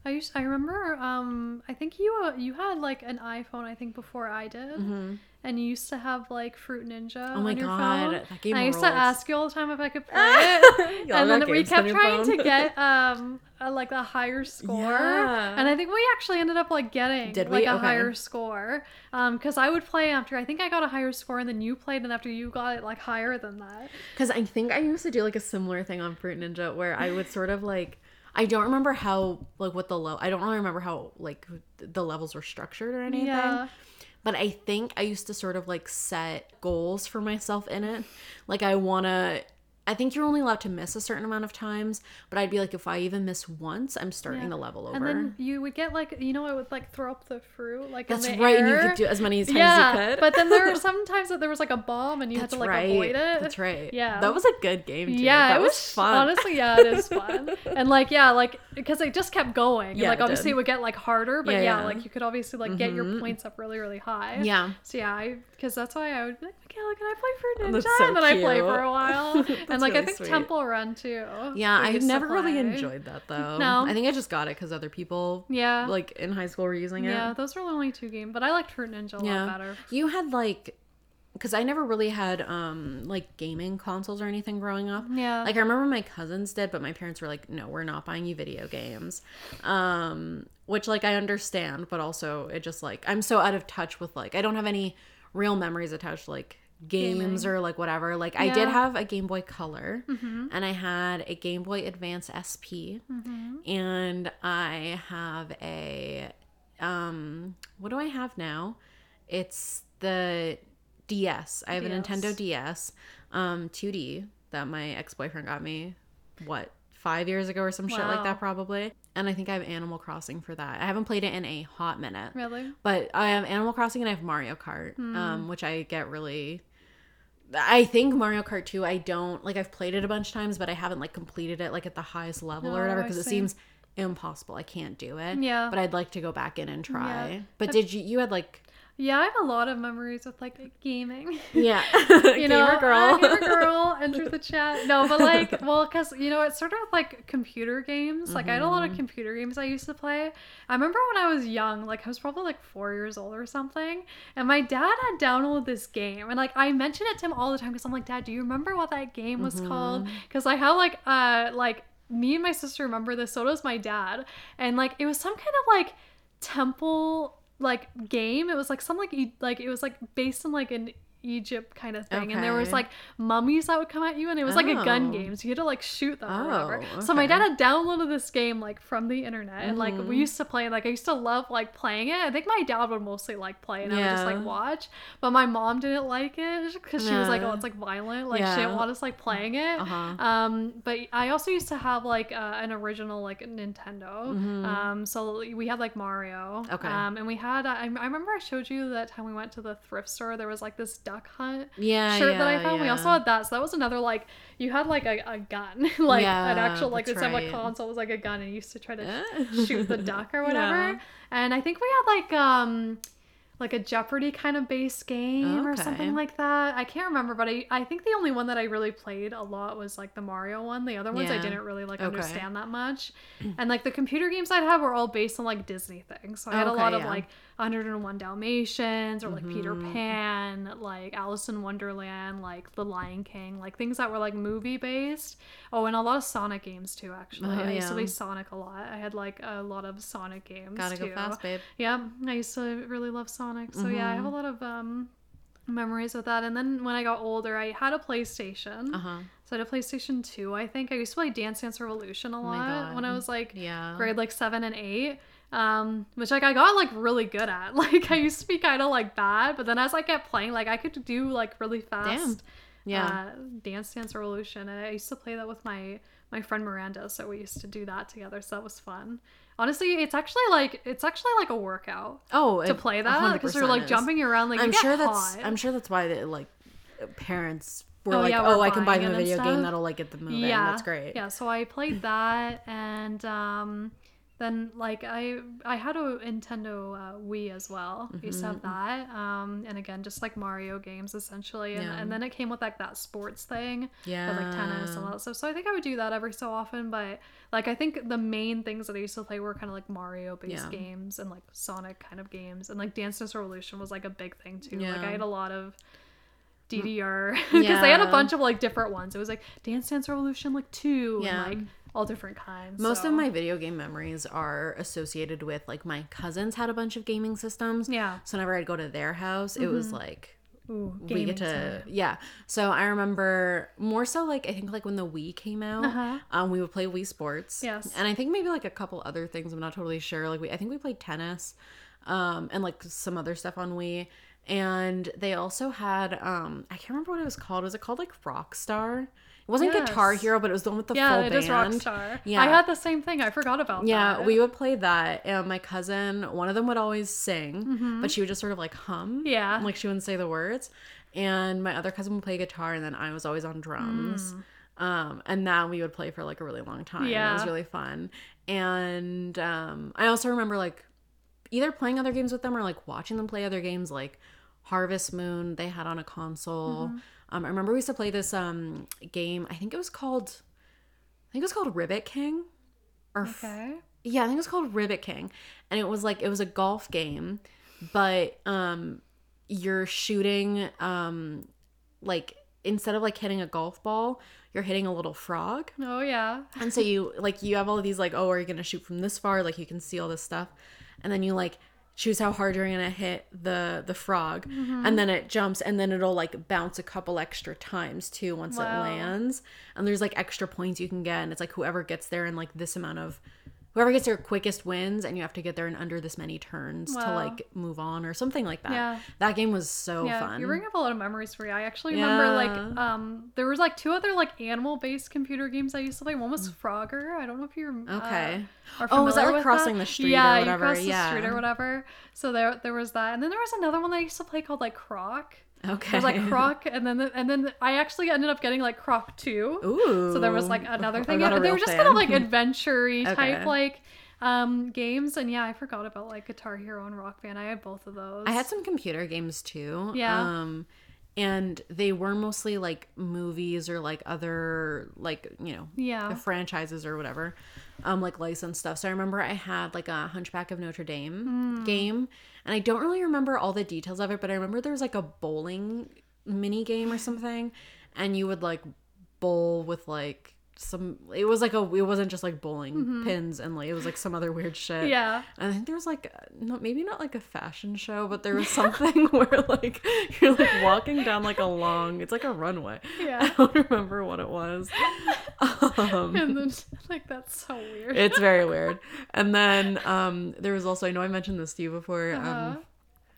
S1: I used I remember um I think you uh, you had like an iPhone I think before I did. And you used to have like Fruit Ninja
S2: Mm-hmm. Oh my
S1: on your
S2: God,
S1: phone.
S2: that game
S1: and I used
S2: rules.
S1: to ask you all the time if I could [LAUGHS] play it. And then we kept trying to get [LAUGHS] um a, like a higher score.
S2: Yeah.
S1: And I think we actually ended up like getting
S2: Did
S1: like
S2: we?
S1: a
S2: Okay.
S1: higher score. Um cuz I would play after I think I got a higher score and then you played and after you got it like higher than that.
S2: Because I think I used to do like a similar thing on Fruit Ninja where I would sort of like I don't remember how like what the low I don't really remember how like the levels were structured or anything.
S1: Yeah.
S2: but I think I used to sort of like set goals for myself in it. Like I want to I think you're only allowed to miss a certain amount of times, but I'd be like, if I even miss once, I'm starting
S1: Yeah.
S2: the level over.
S1: And then you would get like you know it would like throw up the fruit like
S2: That's right, and you could do as many times
S1: yeah,
S2: as you could.
S1: but then there were [LAUGHS] sometimes that there was like a bomb and you
S2: That's
S1: had to like
S2: right.
S1: avoid it.
S2: That's right.
S1: Yeah.
S2: that was a good game. Too.
S1: Yeah,
S2: that
S1: it
S2: was,
S1: was
S2: fun.
S1: Honestly, yeah, it is fun. [LAUGHS] and like, yeah, like because it just kept going. And,
S2: Yeah,
S1: like
S2: it
S1: obviously
S2: did.
S1: it would get like harder, but
S2: Yeah,
S1: yeah.
S2: Mm-hmm.
S1: like you could obviously like get your points up really, really high.
S2: Yeah.
S1: So yeah, I because that's why I would be like, Michaela, can I play Fruit Ninja?
S2: That's so
S1: and then I play for a while. [LAUGHS] And like I think
S2: sweet.
S1: Temple Run too.
S2: Yeah, I
S1: used to
S2: never really enjoyed that though.
S1: No.
S2: I think I just got it because other people,
S1: Yeah.
S2: like in high school, were using it.
S1: yeah, those were the only two games, but I liked Fruit Ninja a
S2: Yeah.
S1: lot better.
S2: You had like, because I never really had um like gaming consoles or anything growing up.
S1: Yeah.
S2: Like I remember my cousins did, but my parents were like, "No, we're not buying you video games," um, which like I understand, but also it just like I'm so out of touch with like I don't have any real memories attached like games or like whatever. Like I did
S1: Yeah. Mm-hmm.
S2: have a Game Boy Color, and I had a Game Boy Advance SP, and I have a um what do I have now? It's the DS. I have a Nintendo DS, um, 2D that my ex boyfriend got me. What five years ago or some shit like
S1: Wow.
S2: that probably. And I think I have Animal Crossing for that. I haven't played it in a hot minute,
S1: Really?
S2: but I have Animal Crossing and I have Mario Kart,
S1: Hmm.
S2: um, which I get really. I think Mario Kart 2, I don't like. I've played it a bunch of times, but I haven't like completed it like at the highest level or
S1: Oh,
S2: whatever because it seems impossible. I can't do it.
S1: Yeah.
S2: But I'd like to go back in and try.
S1: Yeah.
S2: But did you? You had like
S1: Yeah, I have a lot of memories with like gaming.
S2: yeah, [LAUGHS] [LAUGHS]
S1: you know,
S2: gamer girl.
S1: uh, gamer girl, enter the chat. No, but like, [LAUGHS] well, because you know, it's sort of like computer games. Like, I had a
S2: Mm-hmm.
S1: lot of computer games I used to play. I remember when I was young, like I was probably like four years old or something, and my dad had downloaded this game, and like I mention it to him all the time because I'm like, Dad, do you remember what that game was called?
S2: Mm-hmm.
S1: Because I have like, uh, like me and my sister remember this. So does my dad, and like it was some kind of like temple like game. It was like some like e- like it was like based on like an Egypt kind of thing, and there was like mummies that would come at you, and it was like a gun
S2: Oh.
S1: game, so you had to like shoot them or whatever.
S2: Oh,
S1: So my dad had downloaded this game like from the internet, and like
S2: Mm-hmm.
S1: we used to play. Like I used to love like playing it. I think my dad would mostly like play, and I would just like watch. But my mom didn't like it because she was like, "Oh, it's like violent." Like she didn't want us like playing it.
S2: Uh-huh.
S1: Um, but I also used to have like uh, an original like Nintendo. Um, so we had like Mario.
S2: Mm-hmm. Okay.
S1: Um, and we had I, I remember I showed you that time we went to the thrift store. There was like this duck hunt
S2: yeah,
S1: shirt that I
S2: yeah,
S1: found. We also had that. So that was another like you had like a, a gun, [LAUGHS] like an actual like of
S2: right.
S1: a console was like a gun, and you used to try to shoot the duck or [LAUGHS] whatever.
S2: Yeah.
S1: And I think we had like um like a Jeopardy kind of base game or something like that. I can't remember, but I, I think the only one that I really played a lot was like the Mario one. The other ones I didn't really like
S2: Okay.
S1: understand that much. And like the computer games I'd have were all based on like Disney things. So I had a
S2: Okay,
S1: lot of
S2: yeah.
S1: Like 101 Dalmatians or like Peter Pan, like Alice in Wonderland, like The Lion King, like things that were like movie based. Oh, and a lot of Sonic games too, actually.
S2: Oh,
S1: I used to play Sonic a lot. I had like a lot of Sonic games.
S2: Gotta
S1: too.
S2: go fast, babe.
S1: Yeah, I used to really love Sonic. So yeah, I have a
S2: Mm-hmm.
S1: lot of um memories with that. And then when I got older, I had a PlayStation.
S2: Uh huh.
S1: So I had a PlayStation 2, I think. I used to play Dance Dance Revolution a
S2: my
S1: lot when I was like
S2: Yeah.
S1: grade like 7 and 8. Um, which like I got like really good at. [LAUGHS] Like I used to be kind of like bad, but then as I kept playing, like I could do like really fast Damn.
S2: Yeah.
S1: uh, Dance Dance Revolution. And I used to play that with my my friend Miranda, so we used to do that together. So that was fun. Honestly, it's actually like it's actually like a workout
S2: oh,
S1: to play that because you're like
S2: is.
S1: jumping around like
S2: I'm sure that's.
S1: hot.
S2: I'm sure that's why the like parents were
S1: Oh,
S2: like,
S1: yeah,
S2: oh, I can buy them a video game that'll like get them moving.
S1: yeah
S2: That's great.
S1: yeah so i played that and um then like i i had a nintendo uh, wii as well I used to have that um and again just like mario games essentially and,
S2: Mm-hmm. Yeah.
S1: and then it came with like that sports thing
S2: Yeah.
S1: with like tennis and all that stuff so i think i would do that every so often but like i think the main things that i used to play were kind of like mario based
S2: Yeah.
S1: games and like sonic kind of games and like dance dance revolution was like a big thing too like i had a lot of DDR because [LAUGHS] they had a bunch of like different ones. It was like Dance Dance Revolution like two
S2: Yeah.
S1: and like all different kinds.
S2: Most
S1: so-
S2: of my video game memories are associated with like my cousins had a bunch of gaming systems.
S1: Yeah. Mm-hmm.
S2: So whenever I'd go to their house, it was like
S1: Ooh,
S2: we get to
S1: time.
S2: yeah. So I remember more so like I think like when the Wii came out,
S1: Uh-huh.
S2: um, we would play Wii Sports.
S1: Yes.
S2: And I think maybe like a couple other things. I'm not totally sure. Like we, I think we played tennis. um, and like some other stuff on Wii. And they also had um, I can't remember what it was called. Was it called like Rockstar? It wasn't Guitar Hero, but it was the one with the
S1: Yeah,
S2: full
S1: it
S2: band.
S1: is Rockstar.
S2: Yeah.
S1: I had the same thing. I forgot about that.
S2: Yeah,
S1: that.
S2: we would play that, and my cousin, one of them would always sing, but she would just sort of like hum.
S1: Mm-hmm. Yeah.
S2: like she wouldn't say the words. And my other cousin would play guitar, and then I was always on drums. Um, and that we would play for like a really long time. Yeah, It was
S1: Mm.
S2: Really fun. And um, I also remember like either playing other games with them or like watching them play other games like Harvest Moon they had on a console.
S1: Mm-hmm.
S2: Um, I remember we used to play this um game. I think it was called I think it was called Ribbit King. Or f-
S1: Okay.
S2: yeah, I think it was called Ribbit King. And it was like it was a golf game, but um you're shooting um like instead of like hitting a golf ball, you're hitting a little frog.
S1: Oh yeah.
S2: And so you like you have all of these like, oh, are you gonna shoot from this far? Like you can see all this stuff, and then you like choose how hard you're gonna hit the the frog,
S1: Mm-hmm.
S2: and then it jumps, and then it'll like bounce a couple extra times too once
S1: Wow.
S2: it lands, and there's like extra points you can get, and it's like whoever gets there in like this amount of. Whoever gets there quickest wins, and you have to get there in under this many turns to like move on or something like that.
S1: Yeah.
S2: That game was so
S1: yeah,
S2: fun.
S1: you bring up a lot of memories for me. I actually remember like um there was like two other like animal based computer games I used to play. One was Frogger. I don't know if you're uh.
S2: Okay.
S1: are
S2: Oh, was that, like, crossing the street or
S1: yeah,
S2: whatever?
S1: You cross the street or whatever. So there there was that, and then there was another one that I used to play called like Croc.
S2: Okay.
S1: Was like [LAUGHS] Croc, and then the, and then I actually ended up getting like Croc two.
S2: Ooh.
S1: So there was like another thing. Yeah, they were just kind of like adventure-y [LAUGHS]
S2: Okay.
S1: type like um games. And yeah, I forgot about like Guitar Hero and Rock Band. I had both of those.
S2: I had some computer games too.
S1: Yeah.
S2: Um, and they were mostly like movies or like other like you know
S1: Yeah.
S2: franchises or whatever, um, like licensed stuff. So I remember I had like a Hunchback of Notre Dame
S1: Hmm.
S2: game, and I don't really remember all the details of it, but I remember there was like a bowling mini game or something, and you would like bowl with like some. It was like a. It wasn't just like bowling pins and like it was like some other weird shit.
S1: Mm-hmm. Yeah.
S2: And I think there was like not maybe not like a fashion show, but there was something [LAUGHS] where like you're like walking down like a long it's like a runway.
S1: Yeah.
S2: I don't remember what it was. [LAUGHS] Um,
S1: and then [LAUGHS] like that's so weird.
S2: it's very weird. And then um there was also I know I mentioned this to you before.
S1: Uh-huh.
S2: Um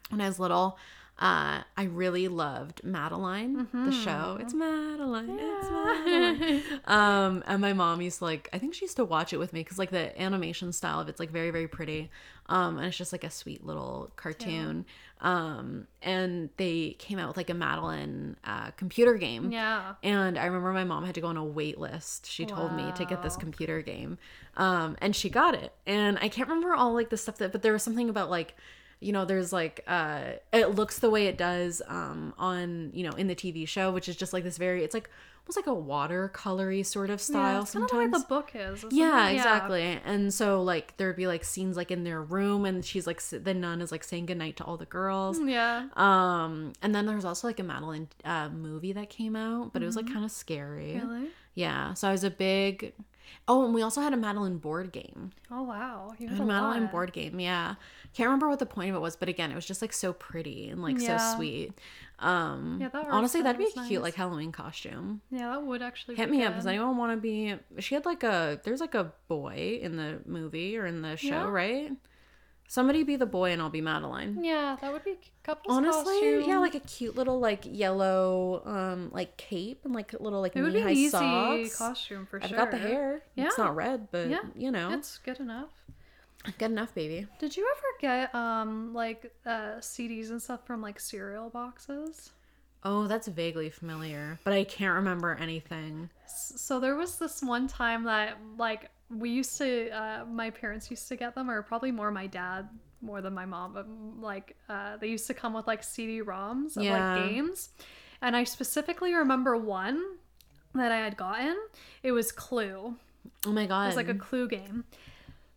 S2: when I was little, uh I really loved Madeline, the show. It's Madeline. It's Madeline. [LAUGHS] um and my mom used to like i think she used to watch it with me because like the animation style of it's like very very pretty um and it's just like a sweet little cartoon um and they came out with like a madeline uh computer game
S1: yeah.
S2: and I remember my mom had to go on a wait list. She told me to get this computer game. Um, and she got it. And I can't remember all like the stuff that, but there was something about like, you know, there's like, uh, it looks the way it does um, on, you know, in the TV show, which is just like this very, it's like almost like a watercolory sort of style
S1: yeah, the
S2: sometimes.
S1: way the book is. isn't
S2: Yeah, exactly. And so like there'd be like scenes like in their room and she's like the nun is like saying goodnight to all the girls.
S1: Yeah.
S2: Um and then there's also like a Madeline uh movie that came out, but it was like kind of scary.
S1: Mm-hmm. Really?
S2: Yeah, so I was a big Oh, and we also had a Madeline board game.
S1: Oh wow. You had
S2: had
S1: a
S2: Madeline
S1: lot.
S2: board game, yeah. Can't remember what the point of it was, but again, it was just like so pretty and like
S1: Yeah.
S2: so sweet. Um
S1: Yeah, that
S2: honestly, that'd be a
S1: is
S2: cute like Halloween costume.
S1: Yeah, that would actually
S2: Hit me up. Does anyone want to be? She had like a. There's like a boy in the movie or in the show,
S1: Yeah.
S2: right? Somebody be the boy and I'll be Madeline.
S1: Yeah, that would be a couple.
S2: Honestly,
S1: costume.
S2: yeah, like a cute little like yellow um like cape and like little like
S1: it would be
S2: high
S1: easy
S2: socks.
S1: costume for
S2: I've
S1: sure.
S2: got the hair.
S1: Yeah, It's
S2: not red, but
S1: Yeah.
S2: you know,
S1: It's good enough.
S2: good enough, baby.
S1: Did you ever get um like uh CDs and stuff from like cereal boxes?
S2: Oh, that's vaguely familiar, but I can't remember anything.
S1: So there was this one time that like we used to uh my parents used to get them or probably more my dad more than my mom but like uh they used to come with like CD-ROMs of
S2: Yeah.
S1: like games. And I specifically remember one that I had gotten. It was Clue.
S2: Oh my god,
S1: It was like a clue game.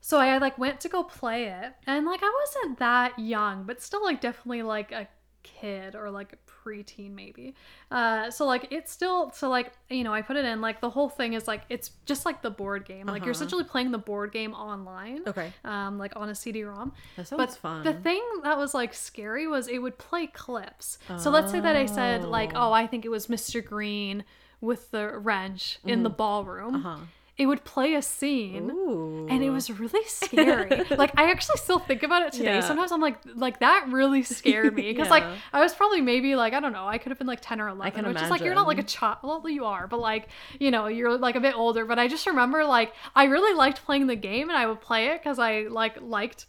S1: So I like went to go play it, and like I wasn't that young, but still like definitely like a kid or like preteen maybe. Uh, so like it's still so like you know I put it in like the whole thing is like it's just like the board game. Like you're
S2: Uh-huh.
S1: essentially playing the board game online.
S2: okay.
S1: Um, like on a CD-ROM.
S2: That sounds
S1: But
S2: fun.
S1: the thing that was like scary was it would play clips. So let's say that I said like,
S2: Oh.
S1: oh, I think it was Mr. Green with the wrench in the ballroom
S2: uh-huh.
S1: It would play a scene
S2: Ooh.
S1: and it was really scary. [LAUGHS] like I actually still think about it today.
S2: Yeah.
S1: Sometimes I'm like, like that really scared me because like I was probably maybe like I don't know, I could have been like ten or eleven, I
S2: can
S1: which is like you're not like a child. Well, you are, but like you know you're like a bit older. But I just remember like I really liked playing the game and I would play it because I like liked.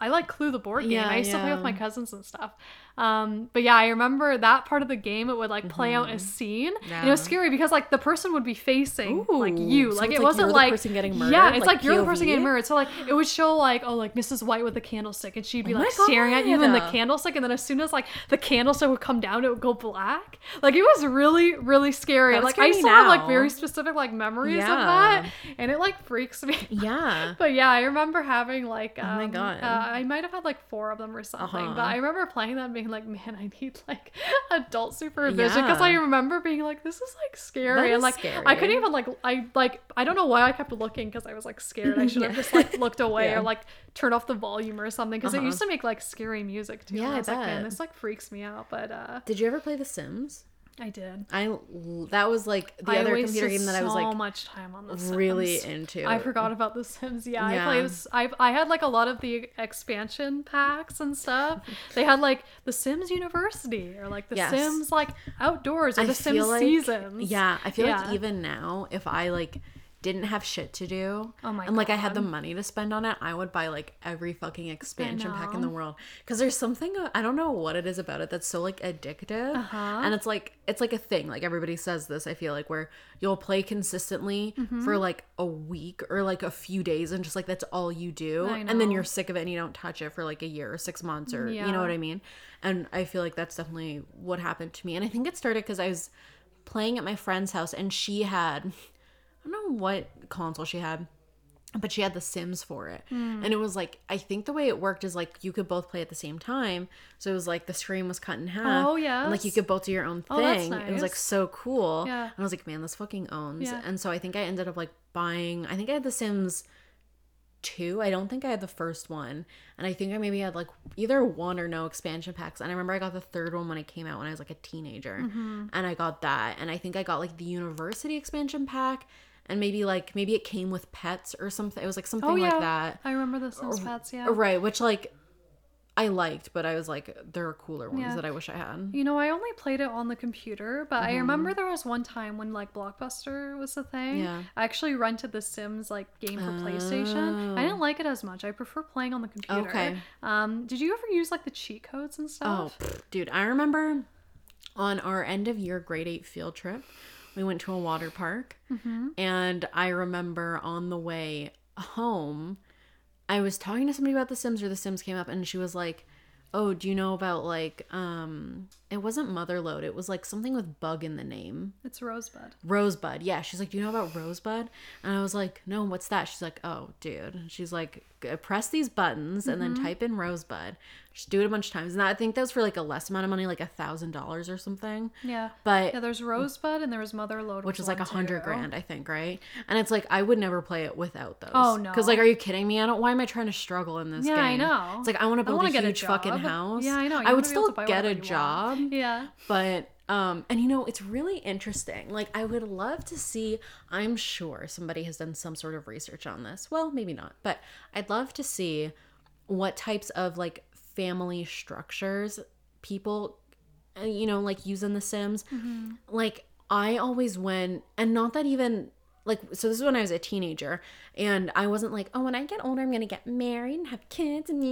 S1: I like Clue the board game.
S2: Yeah,
S1: I used to play with my cousins and stuff. Um, but yeah, I remember that part of the game. It would like play out a scene. And it was scary because like the person would be facing like you.
S2: so
S1: like it
S2: like
S1: wasn't
S2: you're the
S1: like
S2: person getting murdered.
S1: Yeah, it's
S2: like
S1: like, you're the person getting murdered. So like it would show like oh like Mrs. White with a candlestick and she'd be
S2: Oh
S1: like staring at you in the candlestick and then as soon as like the candlestick would come down it would go black. Like it was really really scary.
S2: That
S1: like I still have like very specific like memories of that and it like freaks me.
S2: Yeah. [LAUGHS]
S1: But yeah, I remember having like um,
S2: Oh my God.
S1: Uh, I might have had like four of them or something.
S2: Uh-huh.
S1: But I remember playing that and being like, man, I need like [LAUGHS] adult supervision because I remember being like, this is like scary and like I couldn't even like I like I don't know why I kept looking because I was like scared. I should have
S2: Yeah.
S1: just like [LAUGHS] looked away
S2: Yeah.
S1: or like turned off the volume or something because it
S2: Uh-huh.
S1: used to make like scary music too.
S2: Yeah,
S1: I
S2: I
S1: was like, man,
S2: bet.
S1: this like freaks me out. But uh
S2: Did you ever play The Sims?
S1: I did.
S2: I that was like the
S1: I
S2: other computer game that I was
S1: so
S2: like so
S1: much time on the
S2: really
S1: Sims.
S2: into.
S1: I forgot about The Sims. Yeah,
S2: Yeah.
S1: I played. I I had like a lot of the expansion packs and stuff. They had like The Sims University or like The
S2: Yes.
S1: Sims like outdoors or
S2: I
S1: The Sims
S2: like-
S1: seasons.
S2: Yeah, I feel
S1: Yeah.
S2: like even now, if I like didn't have shit to do,
S1: Oh my
S2: and like I had the money to spend on it, I would buy like every fucking expansion pack in the world. Because there's something I don't know what it is about it that's so like addictive,
S1: Uh-huh.
S2: and it's like it's like a thing. Like everybody says this. I feel like where you'll play consistently
S1: Mm-hmm.
S2: for like a week or like a few days, and just like that's all you do, and then you're sick of it and you don't touch it for like a year or six months or you know what I mean. And I feel like that's definitely what happened to me. And I think it started because I was playing at my friend's house and she had I don't know what console she had, but she had The Sims for it.
S1: Hmm.
S2: And it was like I think the way it worked is like you could both play at the same time. So it was like the screen was cut in half.
S1: Oh,
S2: And like you could both do your own
S1: Oh, that's
S2: thing. It was like so cool.
S1: Yeah.
S2: And I was like, man, this fucking owns.
S1: Yeah.
S2: And so I think I ended up like buying I think I had The Sims two. I don't think I had the first one. And I think I maybe had like either one or no expansion packs. And I remember I got the third one when it came out when I was like a teenager.
S1: Mm-hmm.
S2: And I got that. And I think I got like the university expansion pack. And maybe like maybe it came with pets or something. It was like something
S1: Oh yeah,
S2: like that.
S1: I remember The Sims pets. Yeah.
S2: Right, which like I liked, but I was like, there are cooler ones
S1: Yeah.
S2: that I wish I had.
S1: You know, I only played it on the computer, but I remember
S2: Mm-hmm.
S1: there was one time when like Blockbuster was the thing.
S2: Yeah.
S1: I actually rented the Sims like game for PlayStation. I didn't like it as much. I prefer playing on the computer.
S2: Oh. Okay.
S1: Um, did you ever use like the cheat codes and
S2: Oh,
S1: stuff?
S2: pff, dude, I remember on our end of year grade eight field trip, we went to a water park,
S1: Mm-hmm.
S2: and I remember on the way home, I was talking to somebody about The Sims, or The Sims came up, and she was like, "Oh, do you know about like um?" It wasn't Motherlode. It was like something with bug in the name.
S1: It's Rosebud.
S2: Rosebud. Yeah. She's like, Do you know about Rosebud? And I was like, No, what's that? She's like, Oh, dude. And she's like, Press these buttons and
S1: Mm-hmm.
S2: then type in Rosebud. Just do it a bunch of times. And I think that was for like a less amount of money, like a thousand dollars or something.
S1: Yeah.
S2: But
S1: Yeah, there's Rosebud and there was Motherlode,
S2: which is like a hundred grand, I think, right? And it's like I would never play it without those.
S1: Oh, no.
S2: Because like, are you kidding me? I don't. Why am I trying to struggle in this
S1: Yeah,
S2: game?
S1: I know.
S2: It's like I want to build a
S1: get a
S2: huge fucking house.
S1: Yeah, I know. You
S2: I would still get a job
S1: want. Yeah.
S2: but um and you know it's really interesting like i would love to see i'm sure somebody has done some sort of research on this well maybe not but i'd love to see what types of like family structures people uh, you know like using the sims. Like i always went and not that even like so this is when i was a teenager and i wasn't like oh when i get older i'm gonna get married and have kids and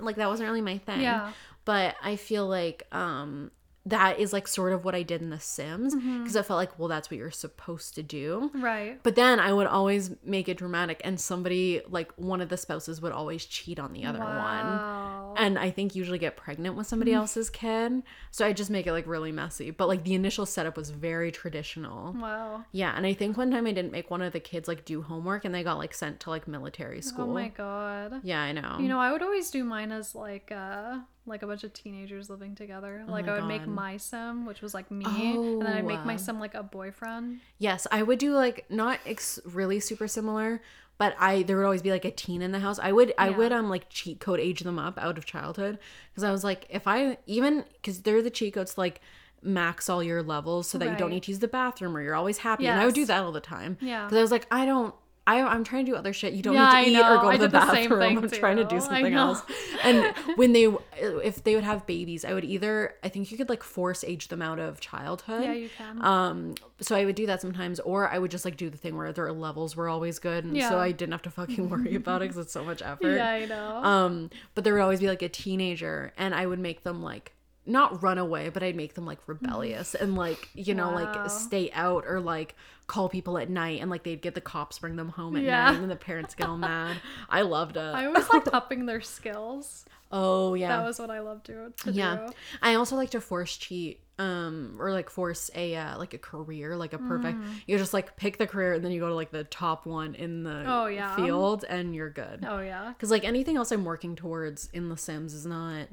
S2: like that wasn't really my thing.
S1: Yeah.
S2: but I feel like um that is like sort of what I did in The Sims because I felt like well that's what you're supposed to do.
S1: Right.
S2: But then I would always make it dramatic and somebody like one of the spouses would always cheat on the other one. And I think usually get pregnant with somebody else's kid. So I just make it like really messy. But like the initial setup was very traditional.
S1: Wow.
S2: Yeah, and I think one time I didn't make one of the kids like do homework and they got like sent to like military school.
S1: Oh my god.
S2: Yeah, I know.
S1: You know, I would always do mine as like uh like a bunch of teenagers living together. Like
S2: Oh my
S1: I would make my sim, which was like me, and then I'd make my
S2: Oh.
S1: sim like a boyfriend.
S2: Yes, I would do like not ex- really super similar, but I there would always be like a teen in the house. I would I
S1: Yeah.
S2: would um like cheat code age them up out of childhood because I was like if I even because they're the cheat codes like max all your levels so that you don't need to use the bathroom or you're always happy. And I would do that all the time.
S1: Yeah.
S2: Because I was like, I don't. I, I'm trying to do other shit. You don't
S1: Yeah,
S2: need to eat or go to the
S1: the
S2: bathroom.
S1: thing
S2: I'm trying to do something else. And [LAUGHS] when they, if they would have babies, I would either, I think you could like force age them out of childhood.
S1: Yeah, you can.
S2: Um, so I would do that sometimes, or I would just like do the thing where their levels were always good, and
S1: Yeah.
S2: so I didn't have to fucking worry [LAUGHS] about it because it's so much effort.
S1: yeah, I know.
S2: Um, but there would always be like a teenager, and I would make them like not run away, but I'd make them like rebellious and like you know
S1: Wow.
S2: like stay out or like call people at night, and like they'd get the cops bring them home at
S1: Yeah.
S2: night, and then the parents get all mad. I loved it.
S1: I always liked [LAUGHS] upping their skills.
S2: oh yeah,
S1: That was what I loved to, to
S2: yeah.
S1: do.
S2: I also like to force cheat um or like force a uh, like a career like a perfect
S1: Mm.
S2: you just like pick the career and then you go to like the top one in the
S1: Oh, yeah.
S2: field and you're good
S1: Oh yeah.
S2: because like anything else i'm working towards in the sims is not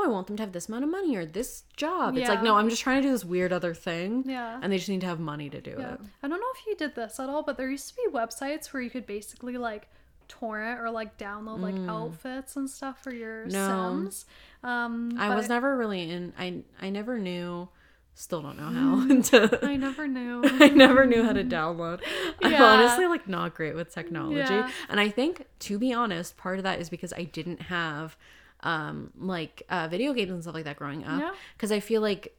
S2: oh i want them to have this amount of money or this job it's like no i'm just trying to do this weird other thing
S1: Yeah.
S2: and they just need to have money to do
S1: Yeah.
S2: it
S1: I don't know if you did this at all, but there used to be websites where you could basically like torrent or like download like outfits and stuff for your
S2: Mm. No.
S1: Sims. Um,
S2: i was never really in i i never knew still don't know how [LAUGHS] to
S1: I never knew. [LAUGHS]
S2: I never knew how to download. I'm honestly like not great with technology.
S1: Yeah.
S2: And I think to be honest, part of that is because I didn't have um like uh video games and stuff like that growing up.
S1: Yeah.
S2: Cuz I feel like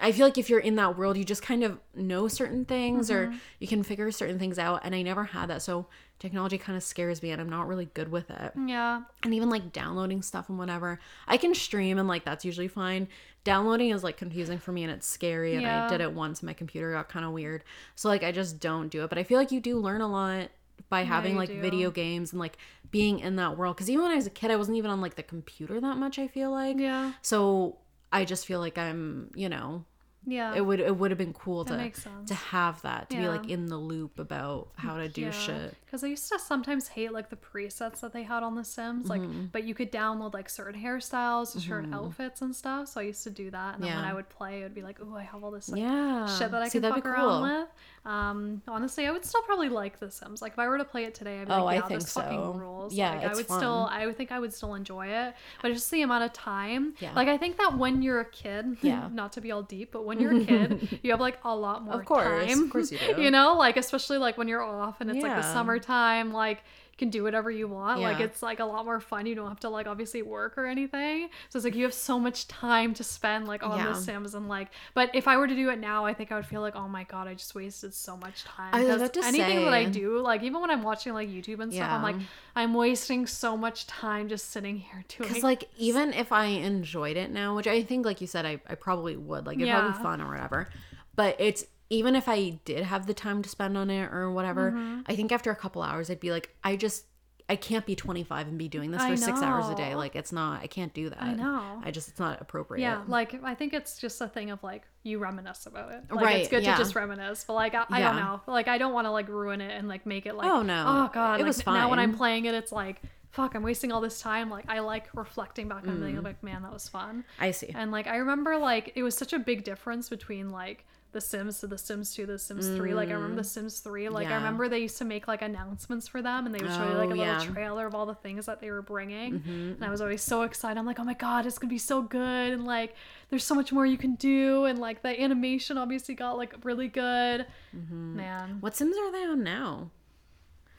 S2: I feel like if you're in that world, you just kind of know certain things
S1: Mm-hmm.
S2: or you can figure certain things out and I never had that. So technology kind of scares me and I'm not really good with it
S1: yeah.
S2: and even like downloading stuff and whatever i can stream and like that's usually fine downloading is like confusing for me and it's scary and i did it once and my computer got kind of weird so like i just don't do it but i feel like you do learn a lot by having
S1: you
S2: like
S1: do.
S2: video games and like being in that world because even when i was a kid i wasn't even on like the computer that much i feel like.
S1: Yeah.
S2: so i just feel like i'm you know
S1: Yeah.
S2: it would it would have been cool
S1: That
S2: to to have that to be like in the loop about how to do shit
S1: Because I used to sometimes hate like the presets that they had on The Sims, like,
S2: Mm-hmm.
S1: but you could download like certain hairstyles, certain outfits and stuff. So I used to do that, and then when I would play, it would be like, oh, I have all this like
S2: yeah
S1: shit that I
S2: See,
S1: can
S2: that'd
S1: fuck
S2: be
S1: around with. Um, honestly, I would still probably like The Sims. Like if I were to play it today, I'd be
S2: Oh,
S1: like,
S2: I
S1: yeah,
S2: think
S1: this fucking
S2: so.
S1: rules.
S2: Yeah,
S1: like,
S2: it's
S1: I would
S2: fun.
S1: still, I would think I would still enjoy it, but just the amount of time.
S2: Yeah.
S1: Like I think that when you're a kid, [LAUGHS]
S2: Yeah.
S1: not to be all deep, but when [LAUGHS] you're a kid, you have like a lot more
S2: Of course,
S1: time.
S2: of course you do. [LAUGHS]
S1: you know, like especially like when you're off and it's like the
S2: Yeah.
S1: Summertime, like you can do whatever you want. Like it's like a lot more fun. You don't have to like obviously work or anything. So it's like you have so much time to spend like on
S2: Yeah.
S1: the Sims and like. But if I were to do it now, I think I would feel like, oh my god, I just wasted so much time.
S2: I was about to
S1: anything that I do, like even when I'm watching like YouTube and stuff, I'm like, I'm wasting so much time just sitting here [LAUGHS] doing.
S2: Because like even if I enjoyed it now, which I think like you said, I, I probably would like it'd
S1: Yeah.
S2: probably be fun or whatever. But it's even if I did have the time to spend on it or whatever,
S1: Mm-hmm.
S2: I think after a couple hours I'd be like, I just I can't be 25 and be doing this for six hours a day. Like it's not. I can't do that.
S1: I know.
S2: I just it's not appropriate.
S1: Yeah, like I think it's just a thing of like you reminisce about it. Like
S2: Right,
S1: it's good
S2: yeah.
S1: to just reminisce, but like I, I don't know. Like I don't want to like ruin it and like make it like
S2: Oh, no.
S1: oh god,
S2: It
S1: like,
S2: was fun.
S1: now when I'm playing it, it's like fuck, I'm wasting all this time. Like I like reflecting back on
S2: Mm.
S1: I'm like man, that was fun.
S2: I see.
S1: And like I remember like it was such a big difference between like the Sims to the Sims 2, the Sims 3. Like I remember the Sims 3. Like I
S2: Mm.
S1: Remember they used to make like announcements for them and they would show you like a
S2: Oh,
S1: little.
S2: Mm-hmm.
S1: trailer of all the things that they were bringing. And I was always so excited. I'm like, oh my god, it's gonna be so good and like there's so much more you can do and like the animation obviously got like really good.
S2: Mm-hmm.
S1: Man.
S2: What Sims are they on now?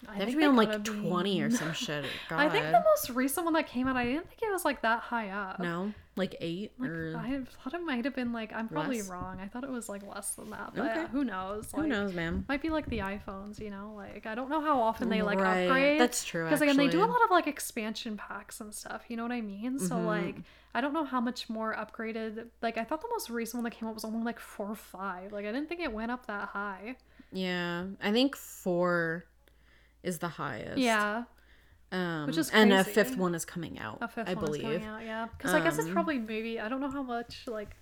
S1: I
S2: They have
S1: think
S2: to be on like
S1: gotta
S2: 20 or some [LAUGHS] shit. God.
S1: I think the most recent one that came out, I didn't think it was like that high up.
S2: no, like eight or
S1: I thought it might have been like I'm probably
S2: Less?
S1: wrong. I thought it was like less than that, but
S2: Okay.
S1: who knows?
S2: who knows, ma'am.
S1: Might be like the iPhones, you know. Like I don't know how often they like
S2: Right.
S1: upgrade.
S2: That's true,
S1: Because again, they do a lot of like expansion packs and stuff. You know what I mean? So
S2: Mm-hmm.
S1: like I don't know how much more upgraded. Like I thought the most recent one that came out was only like four or five. Like I didn't think it went up that high.
S2: Yeah, I think four is the highest.
S1: Yeah,
S2: um,
S1: which is
S2: and a fifth one is coming out.
S1: a fifth
S2: I
S1: one is coming out. Yeah, because I guess it's
S2: Um,
S1: probably maybe I don't know how much like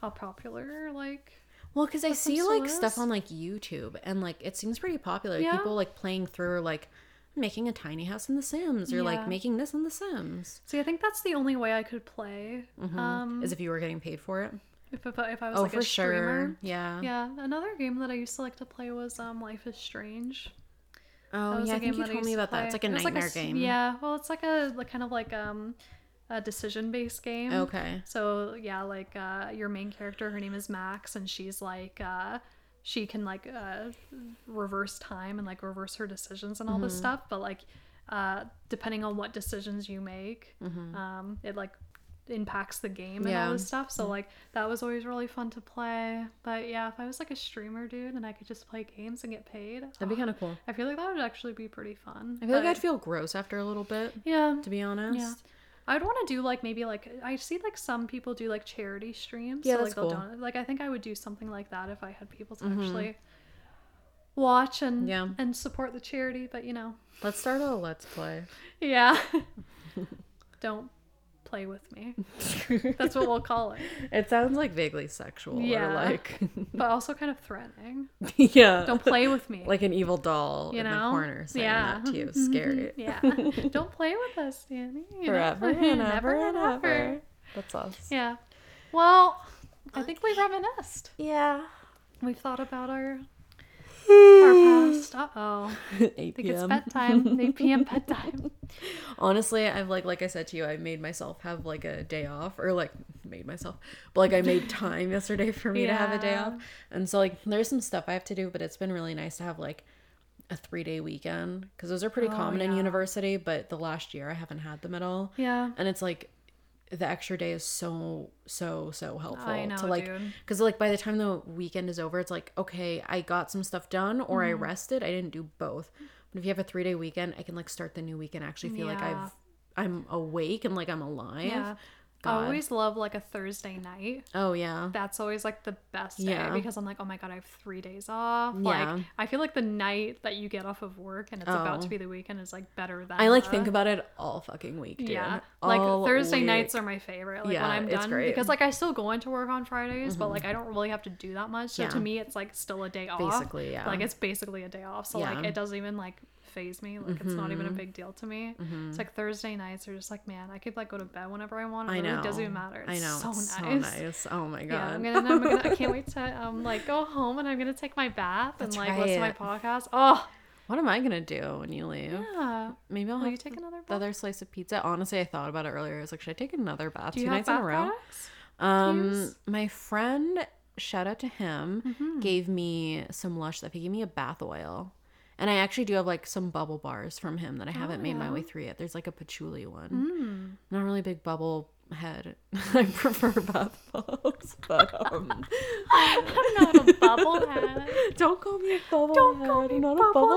S1: how popular like
S2: Well, because I see like
S1: still
S2: stuff on like YouTube, and like it seems pretty popular.
S1: Yeah.
S2: People like playing through like making a tiny house in The Sims, or
S1: Yeah.
S2: like making this in The Sims.
S1: See, I think that's the only way I could play. Um,
S2: As if you were getting paid for it.
S1: if, if, if I was
S2: Oh,
S1: like
S2: for
S1: a streamer.
S2: sure. Yeah.
S1: Yeah, another game that I used to like to play was um Life is Strange.
S2: Oh yeah,
S1: a
S2: I think you told me about that. It's like a nightmare
S1: s-
S2: game.
S1: Yeah, well, it's like a like, kind of like um a decision based game.
S2: Okay.
S1: So yeah, like uh, your main character, her name is Max, and she's like uh, she can like uh, reverse time and like reverse her decisions and all
S2: Mm-hmm.
S1: this stuff. But like uh, depending on what decisions you make,
S2: Mm-hmm.
S1: um, it like impacts the game and
S2: Yeah.
S1: all this stuff. So like that was always really fun to play. But yeah, if I was like a streamer dude and I could just play games and get paid,
S2: That'd be kind of cool.
S1: I feel like that would actually be pretty fun.
S2: I feel like I'd feel gross after a little bit,
S1: yeah.
S2: to be honest.
S1: Yeah. I'd want to do like maybe like I see like some people do like charity streams.
S2: Yeah,
S1: so,
S2: that's
S1: like
S2: cool. Mm-hmm.
S1: donate. Like I think I would do something like that if I had people to actually watch and
S2: Yeah.
S1: and support the charity. But you know,
S2: Let's start a let's play. [LAUGHS]
S1: yeah, [LAUGHS] don't play with me. That's what we'll call it. [LAUGHS]
S2: It sounds like vaguely sexual
S1: Yeah.
S2: or like [LAUGHS]
S1: But also kind of threatening.
S2: yeah,
S1: Don't play with me.
S2: like an evil doll
S1: you
S2: in
S1: know,
S2: the corner saying
S1: yeah.
S2: that to you. Mm-hmm. Scary. [LAUGHS]
S1: yeah. Don't play with us, Danny. you know?
S2: Forever and
S1: Never
S2: ever and
S1: ever.
S2: ever. That's us.
S1: Yeah. Well, I think we've reminisced.
S2: Yeah.
S1: We've thought about our past. Uh oh. [LAUGHS]
S2: 8
S1: I think it's
S2: p.m.
S1: bedtime. 8 p.m. [LAUGHS] bedtime.
S2: Honestly, I've like like I said to you, I made myself have like a day off or like made myself, but like I made time [LAUGHS] yesterday for me to have a day off. And so like there's some stuff I have to do, but it's been really nice to have like a 3-day weekend because those are pretty
S1: Oh,
S2: common in university, but the last year I haven't had them at all.
S1: Yeah.
S2: And it's like the extra day is so so so helpful
S1: I know,
S2: to like because like by the time the weekend is over it's like okay i got some stuff done or
S1: Mm-hmm.
S2: i rested i didn't do both but if you have a three day weekend i can like start the new week and actually feel like i've i'm awake and like i'm alive
S1: Yeah. I always love like a Thursday night.
S2: oh yeah
S1: That's always like the best day
S2: Yeah.
S1: because I'm like, oh my god, I have three days off.
S2: Yeah.
S1: Like I feel like the night that you get off of work and it's about
S2: Oh.
S1: to be the weekend is like better than
S2: i like
S1: the-
S2: think about it all fucking week dude.
S1: Yeah, like Thursday
S2: week.
S1: nights are my favorite. Like
S2: Yeah,
S1: when I'm
S2: it's
S1: done,
S2: great. Mm-hmm.
S1: because like I still go into work on Fridays, but like I don't really have to do that much. So
S2: Yeah.
S1: to me, it's like still a day off.
S2: Basically, yeah.
S1: Like it's basically a day off. So like.
S2: Mm-hmm.
S1: it doesn't even like faze me. Like it's not even a big deal to me. It's like Thursday nights are just like man, I could like go to bed whenever I want. It
S2: i
S1: really
S2: know
S1: doesn't even matter. It's
S2: i know
S1: so
S2: it's
S1: nice.
S2: so nice oh my god
S1: Yeah, I'm gonna, I'm gonna. I can't [LAUGHS] wait to um like go home and I'm gonna take my bath
S2: That's
S1: and like listen to my podcast. Oh
S2: what am i gonna do when you leave
S1: yeah.
S2: maybe i'll
S1: Will
S2: have
S1: you take another
S2: the
S1: bath?
S2: other slice of pizza honestly i thought about it earlier i was like should i take another bath two nights in a row? Um,
S1: use?
S2: my friend, shout out to him,
S1: Mm-hmm.
S2: gave me some Lush stuff. He gave me a bath oil, and I actually do have like some bubble bars from him that I haven't made my
S1: Oh,
S2: way through yet. There's like a patchouli one.
S1: Mm.
S2: Not really big bubble head. [LAUGHS] I prefer bath bombs, [LAUGHS] but um,
S1: I'm not a bubble head. [LAUGHS]
S2: don't call me a bubble
S1: Don't
S2: head.
S1: call me
S2: I'm not
S1: bubble
S2: a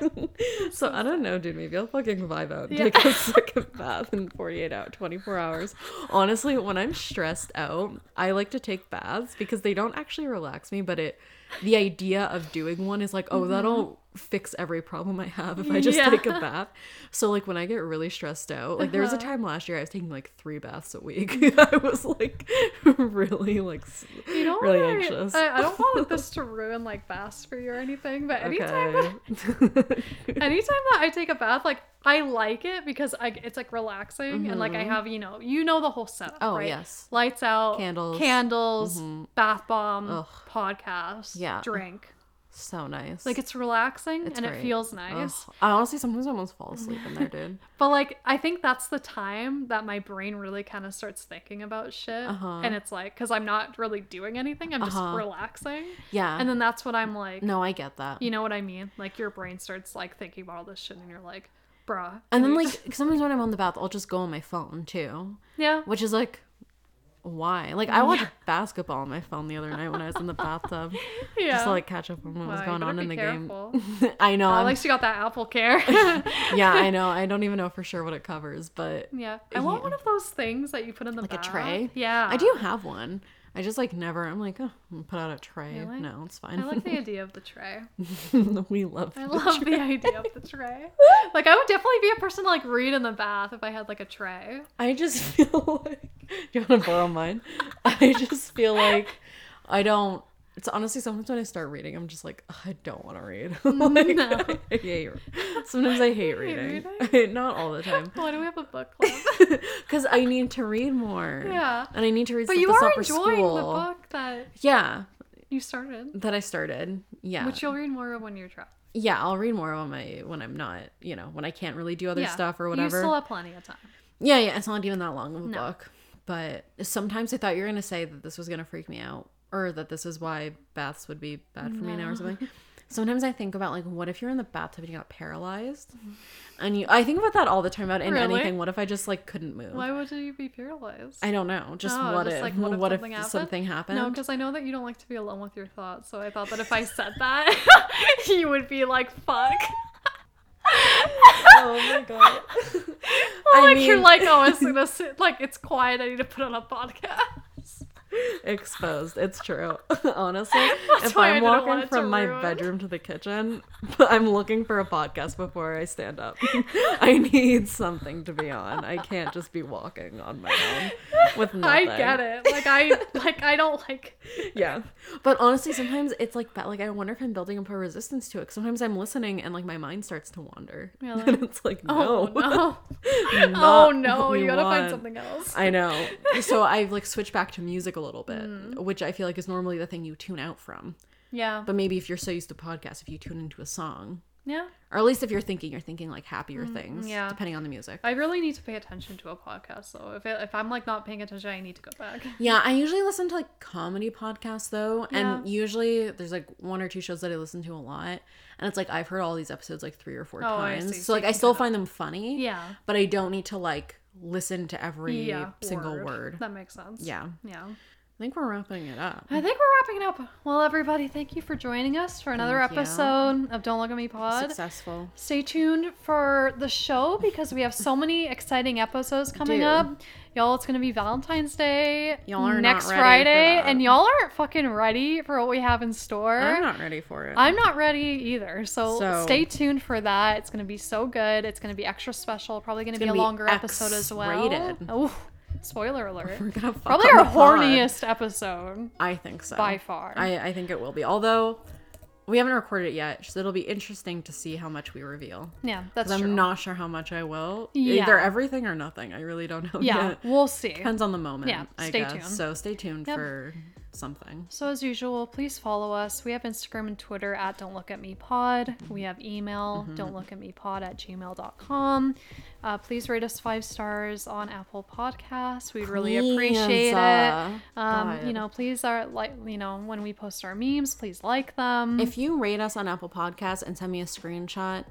S2: bubble head. so I don't know, dude. Maybe I'll fucking vibe out and
S1: Yeah.
S2: take a second bath in 48 out 24 hours. Honestly, when I'm stressed out, I like to take baths because they don't actually relax me, but it the idea of doing one is like, oh, that'll fix every problem I have if I just
S1: Mm-hmm. Yeah.
S2: take a bath. So like when I get really stressed out, like there was a
S1: Uh-huh.
S2: time last year I was taking like three baths a week. [LAUGHS] I was like [LAUGHS] really like
S1: You know,
S2: really
S1: I-
S2: anxious.
S1: I, I don't want [LAUGHS] this to ruin like baths for you or anything, but anytime
S2: okay.
S1: that, anytime that I take a bath, like I like it because I, it's like relaxing and like I have you know you know the whole setup.
S2: Mm-hmm. Oh,
S1: right?
S2: yes.
S1: lights out,
S2: Candles.
S1: candles,
S2: Mhm.
S1: bath bomb,
S2: Ugh.
S1: podcast,
S2: Yeah.
S1: drink.
S2: So nice.
S1: Like it's relaxing
S2: It's
S1: and
S2: great.
S1: it feels nice.
S2: Ugh. I honestly sometimes I almost fall asleep in there, [LAUGHS] dude.
S1: But like I think that's the time that my brain really kind of starts thinking about shit,
S2: Uh-huh.
S1: and it's like because I'm not really doing anything, I'm just
S2: Uh-huh.
S1: relaxing,
S2: Yeah.
S1: and then that's what I'm like.
S2: no, I get that.
S1: You know what I mean? Like your brain starts like thinking about all this shit, and you're like, bruh.
S2: and then like [LAUGHS] sometimes when I'm on the bath, I'll just go on my phone too,
S1: yeah,
S2: which is like, why? Like I watched basketball on my phone the other night when I was in the bathtub,
S1: yeah. [LAUGHS]
S2: just to like catch up on what was
S1: Wow, you
S2: going on in the
S1: careful.
S2: game. [LAUGHS] I know.
S1: At
S2: I'm-
S1: least you got that Apple Care. [LAUGHS]
S2: yeah, I know. I don't even know for sure what it covers, but
S1: yeah, I want
S2: Yeah.
S1: one of those things that you put in the
S2: like a tray.
S1: Yeah,
S2: I do have one. I just like never. I'm like, oh, I'm put out a tray. No, it's fine.
S1: I like the [LAUGHS] idea of the tray. [LAUGHS]
S2: we love.
S1: I
S2: the
S1: love
S2: tray.
S1: the idea of the [LAUGHS] tray. Like I would definitely be a person to like read in the bath if I had like a tray.
S2: I just feel like you want to borrow mine. I just feel like I don't. It's honestly sometimes when I start reading, I'm just like I don't want to read. [LAUGHS] [LAUGHS] like,
S1: No. [LAUGHS]
S2: I hate. Sometimes I hate reading. Not all the time,
S1: Why do we have a book club?
S2: because I need to read more.
S1: Yeah.
S2: and I need to read.
S1: but you are enjoying
S2: school.
S1: the book that
S2: Yeah,
S1: you started,
S2: that I started. Yeah,
S1: which you'll read more of when you're trapped.
S2: yeah. I'll read more when my when I'm not. You know, when I can't really do other
S1: yeah.
S2: stuff or whatever.
S1: You still have plenty of time.
S2: Yeah, yeah, it's not even that long of a
S1: No.
S2: book. But sometimes I thought you were gonna say that this was gonna freak me out, or that this is why baths would be bad for me now or something. Sometimes I think about like, what if you're in the bathtub and you got paralyzed, mm-hmm. and you? I think about that all the time about in
S1: Really?
S2: anything. What if I just like couldn't move?
S1: Why would you be paralyzed?
S2: I don't know. Just
S1: Oh,
S2: what
S1: just,
S2: if?
S1: like, what if
S2: what if
S1: something happened?
S2: something happened?
S1: No, because I know that you don't like to be alone with your thoughts. So I thought that if I said that, [LAUGHS] you would be like, "Fuck."
S2: oh my god.
S1: Well, [LAUGHS]
S2: I
S1: like you're like, oh, it's gonna sit, like it's quiet. I need to put on a podcast.
S2: Exposed. It's true. [LAUGHS] Honestly, [LAUGHS] if
S1: I
S2: I'm walking from my
S1: ruin.
S2: bedroom to the kitchen, [LAUGHS] I'm looking for a podcast before I stand up. I need something to be on. I can't just be walking on my own with nothing.
S1: I get it. Like I, like I don't like.
S2: Yeah, but honestly, sometimes it's like that. Like I wonder if I'm building up a resistance to it. sometimes I'm listening and like my mind starts to wander.
S1: Really?
S2: And it's like
S1: Oh
S2: no,
S1: no! oh no! You gotta
S2: want.
S1: find something else.
S2: I know. So I've like switched back to music a little bit,
S1: Mm.
S2: which I feel like is normally the thing you tune out from.
S1: Yeah.
S2: But maybe if you're so used to podcasts, if you tune into a song,
S1: Yeah.
S2: or at least if you're thinking, you're thinking like happier things,
S1: Mm, yeah.
S2: depending on the music.
S1: I really need to pay attention to a podcast though. If it, if I'm like not paying attention, I need to go back. [LAUGHS]
S2: Yeah, I usually listen to like comedy podcasts though, and
S1: Yeah.
S2: usually there's like one or two shows that I listen to a lot, and it's like I've heard all these episodes like three or four
S1: Oh, I
S2: times,
S1: see.
S2: so like I still find them funny,
S1: Yeah.
S2: but I don't need to like listen to every
S1: Yeah.
S2: single word.
S1: That makes sense.
S2: Yeah,
S1: Yeah.
S2: I think we're wrapping it up.
S1: I think we're wrapping it up. Well, everybody, thank you for joining us for another
S2: Thank you.
S1: episode of Don't Look at Me Pod.
S2: Successful.
S1: Stay tuned for the show because we have so [LAUGHS] many exciting episodes coming
S2: Dude.
S1: up. Y'all, it's gonna be Valentine's Day
S2: Y'all are
S1: next Friday, and y'all aren't fucking ready for what we have in store.
S2: I'm not ready for it.
S1: I'm not ready either. So,
S2: So-
S1: stay tuned for that. It's going to be so good. It's going to be extra special. Probably going to be
S2: gonna
S1: a
S2: be
S1: longer episode as well. Oh, spoiler alert.
S2: We're gonna fuck
S1: Probably our
S2: the pod.
S1: horniest episode
S2: I think so.
S1: by far.
S2: I, I think it will be. Although we haven't recorded it yet, so it'll be interesting to see how much we reveal.
S1: yeah, that's true.
S2: I'm not sure how much I will.
S1: Yeah.
S2: Either everything or nothing. I really don't know
S1: yeah,
S2: yet.
S1: we'll see.
S2: Depends on the moment.
S1: Yeah,
S2: I
S1: stay
S2: guess.
S1: tuned.
S2: So stay tuned
S1: Yep.
S2: for something.
S1: So as usual, please follow us. We have Instagram and Twitter at Don't Look at Me Pod. We have email
S2: Mm-hmm.
S1: Don't Look at Me Pod at gmail.com. Uh, please rate us five stars on Apple Podcasts. We'd really
S2: Please,
S1: appreciate
S2: uh,
S1: it. Um, you know, please are like you know when we post our memes, please like them.
S2: If you rate us on Apple Podcasts and send me a screenshot,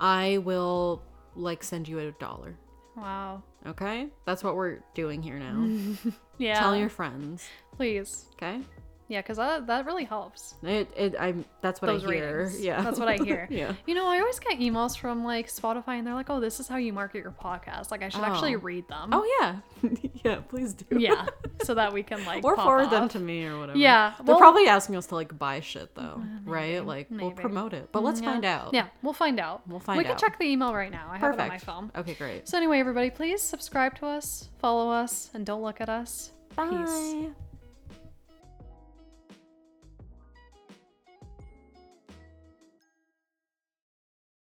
S2: I will like send you a dollar.
S1: Wow.
S2: Okay? That's what we're doing here now. [LAUGHS]
S1: Yeah.
S2: Tell your friends.
S1: please.
S2: Okay?
S1: Yeah, because that that really helps.
S2: It, it I'm that's what
S1: Those
S2: I hear.
S1: ratings.
S2: Yeah.
S1: That's what I [LAUGHS] hear.
S2: yeah.
S1: You know, I always get emails from like Spotify and they're like, oh, this is how you market your podcast. Like, I should actually
S2: Oh.
S1: read them.
S2: Oh yeah. [LAUGHS] yeah, please do.
S1: yeah. [LAUGHS] So that we can like
S2: or
S1: pop
S2: forward them
S1: off.
S2: to me or whatever.
S1: Yeah,
S2: They're
S1: Mm,
S2: probably asking us to like buy shit though, right? Like we'll promote it. But let's
S1: Yeah.
S2: find out.
S1: Yeah, we'll find out.
S2: We'll find
S1: We can check the email right now. I have it on my
S2: Perfect.
S1: phone.
S2: Okay, great.
S1: So anyway, everybody, please subscribe to us, follow us, and don't look at us.
S2: Bye.
S1: Peace.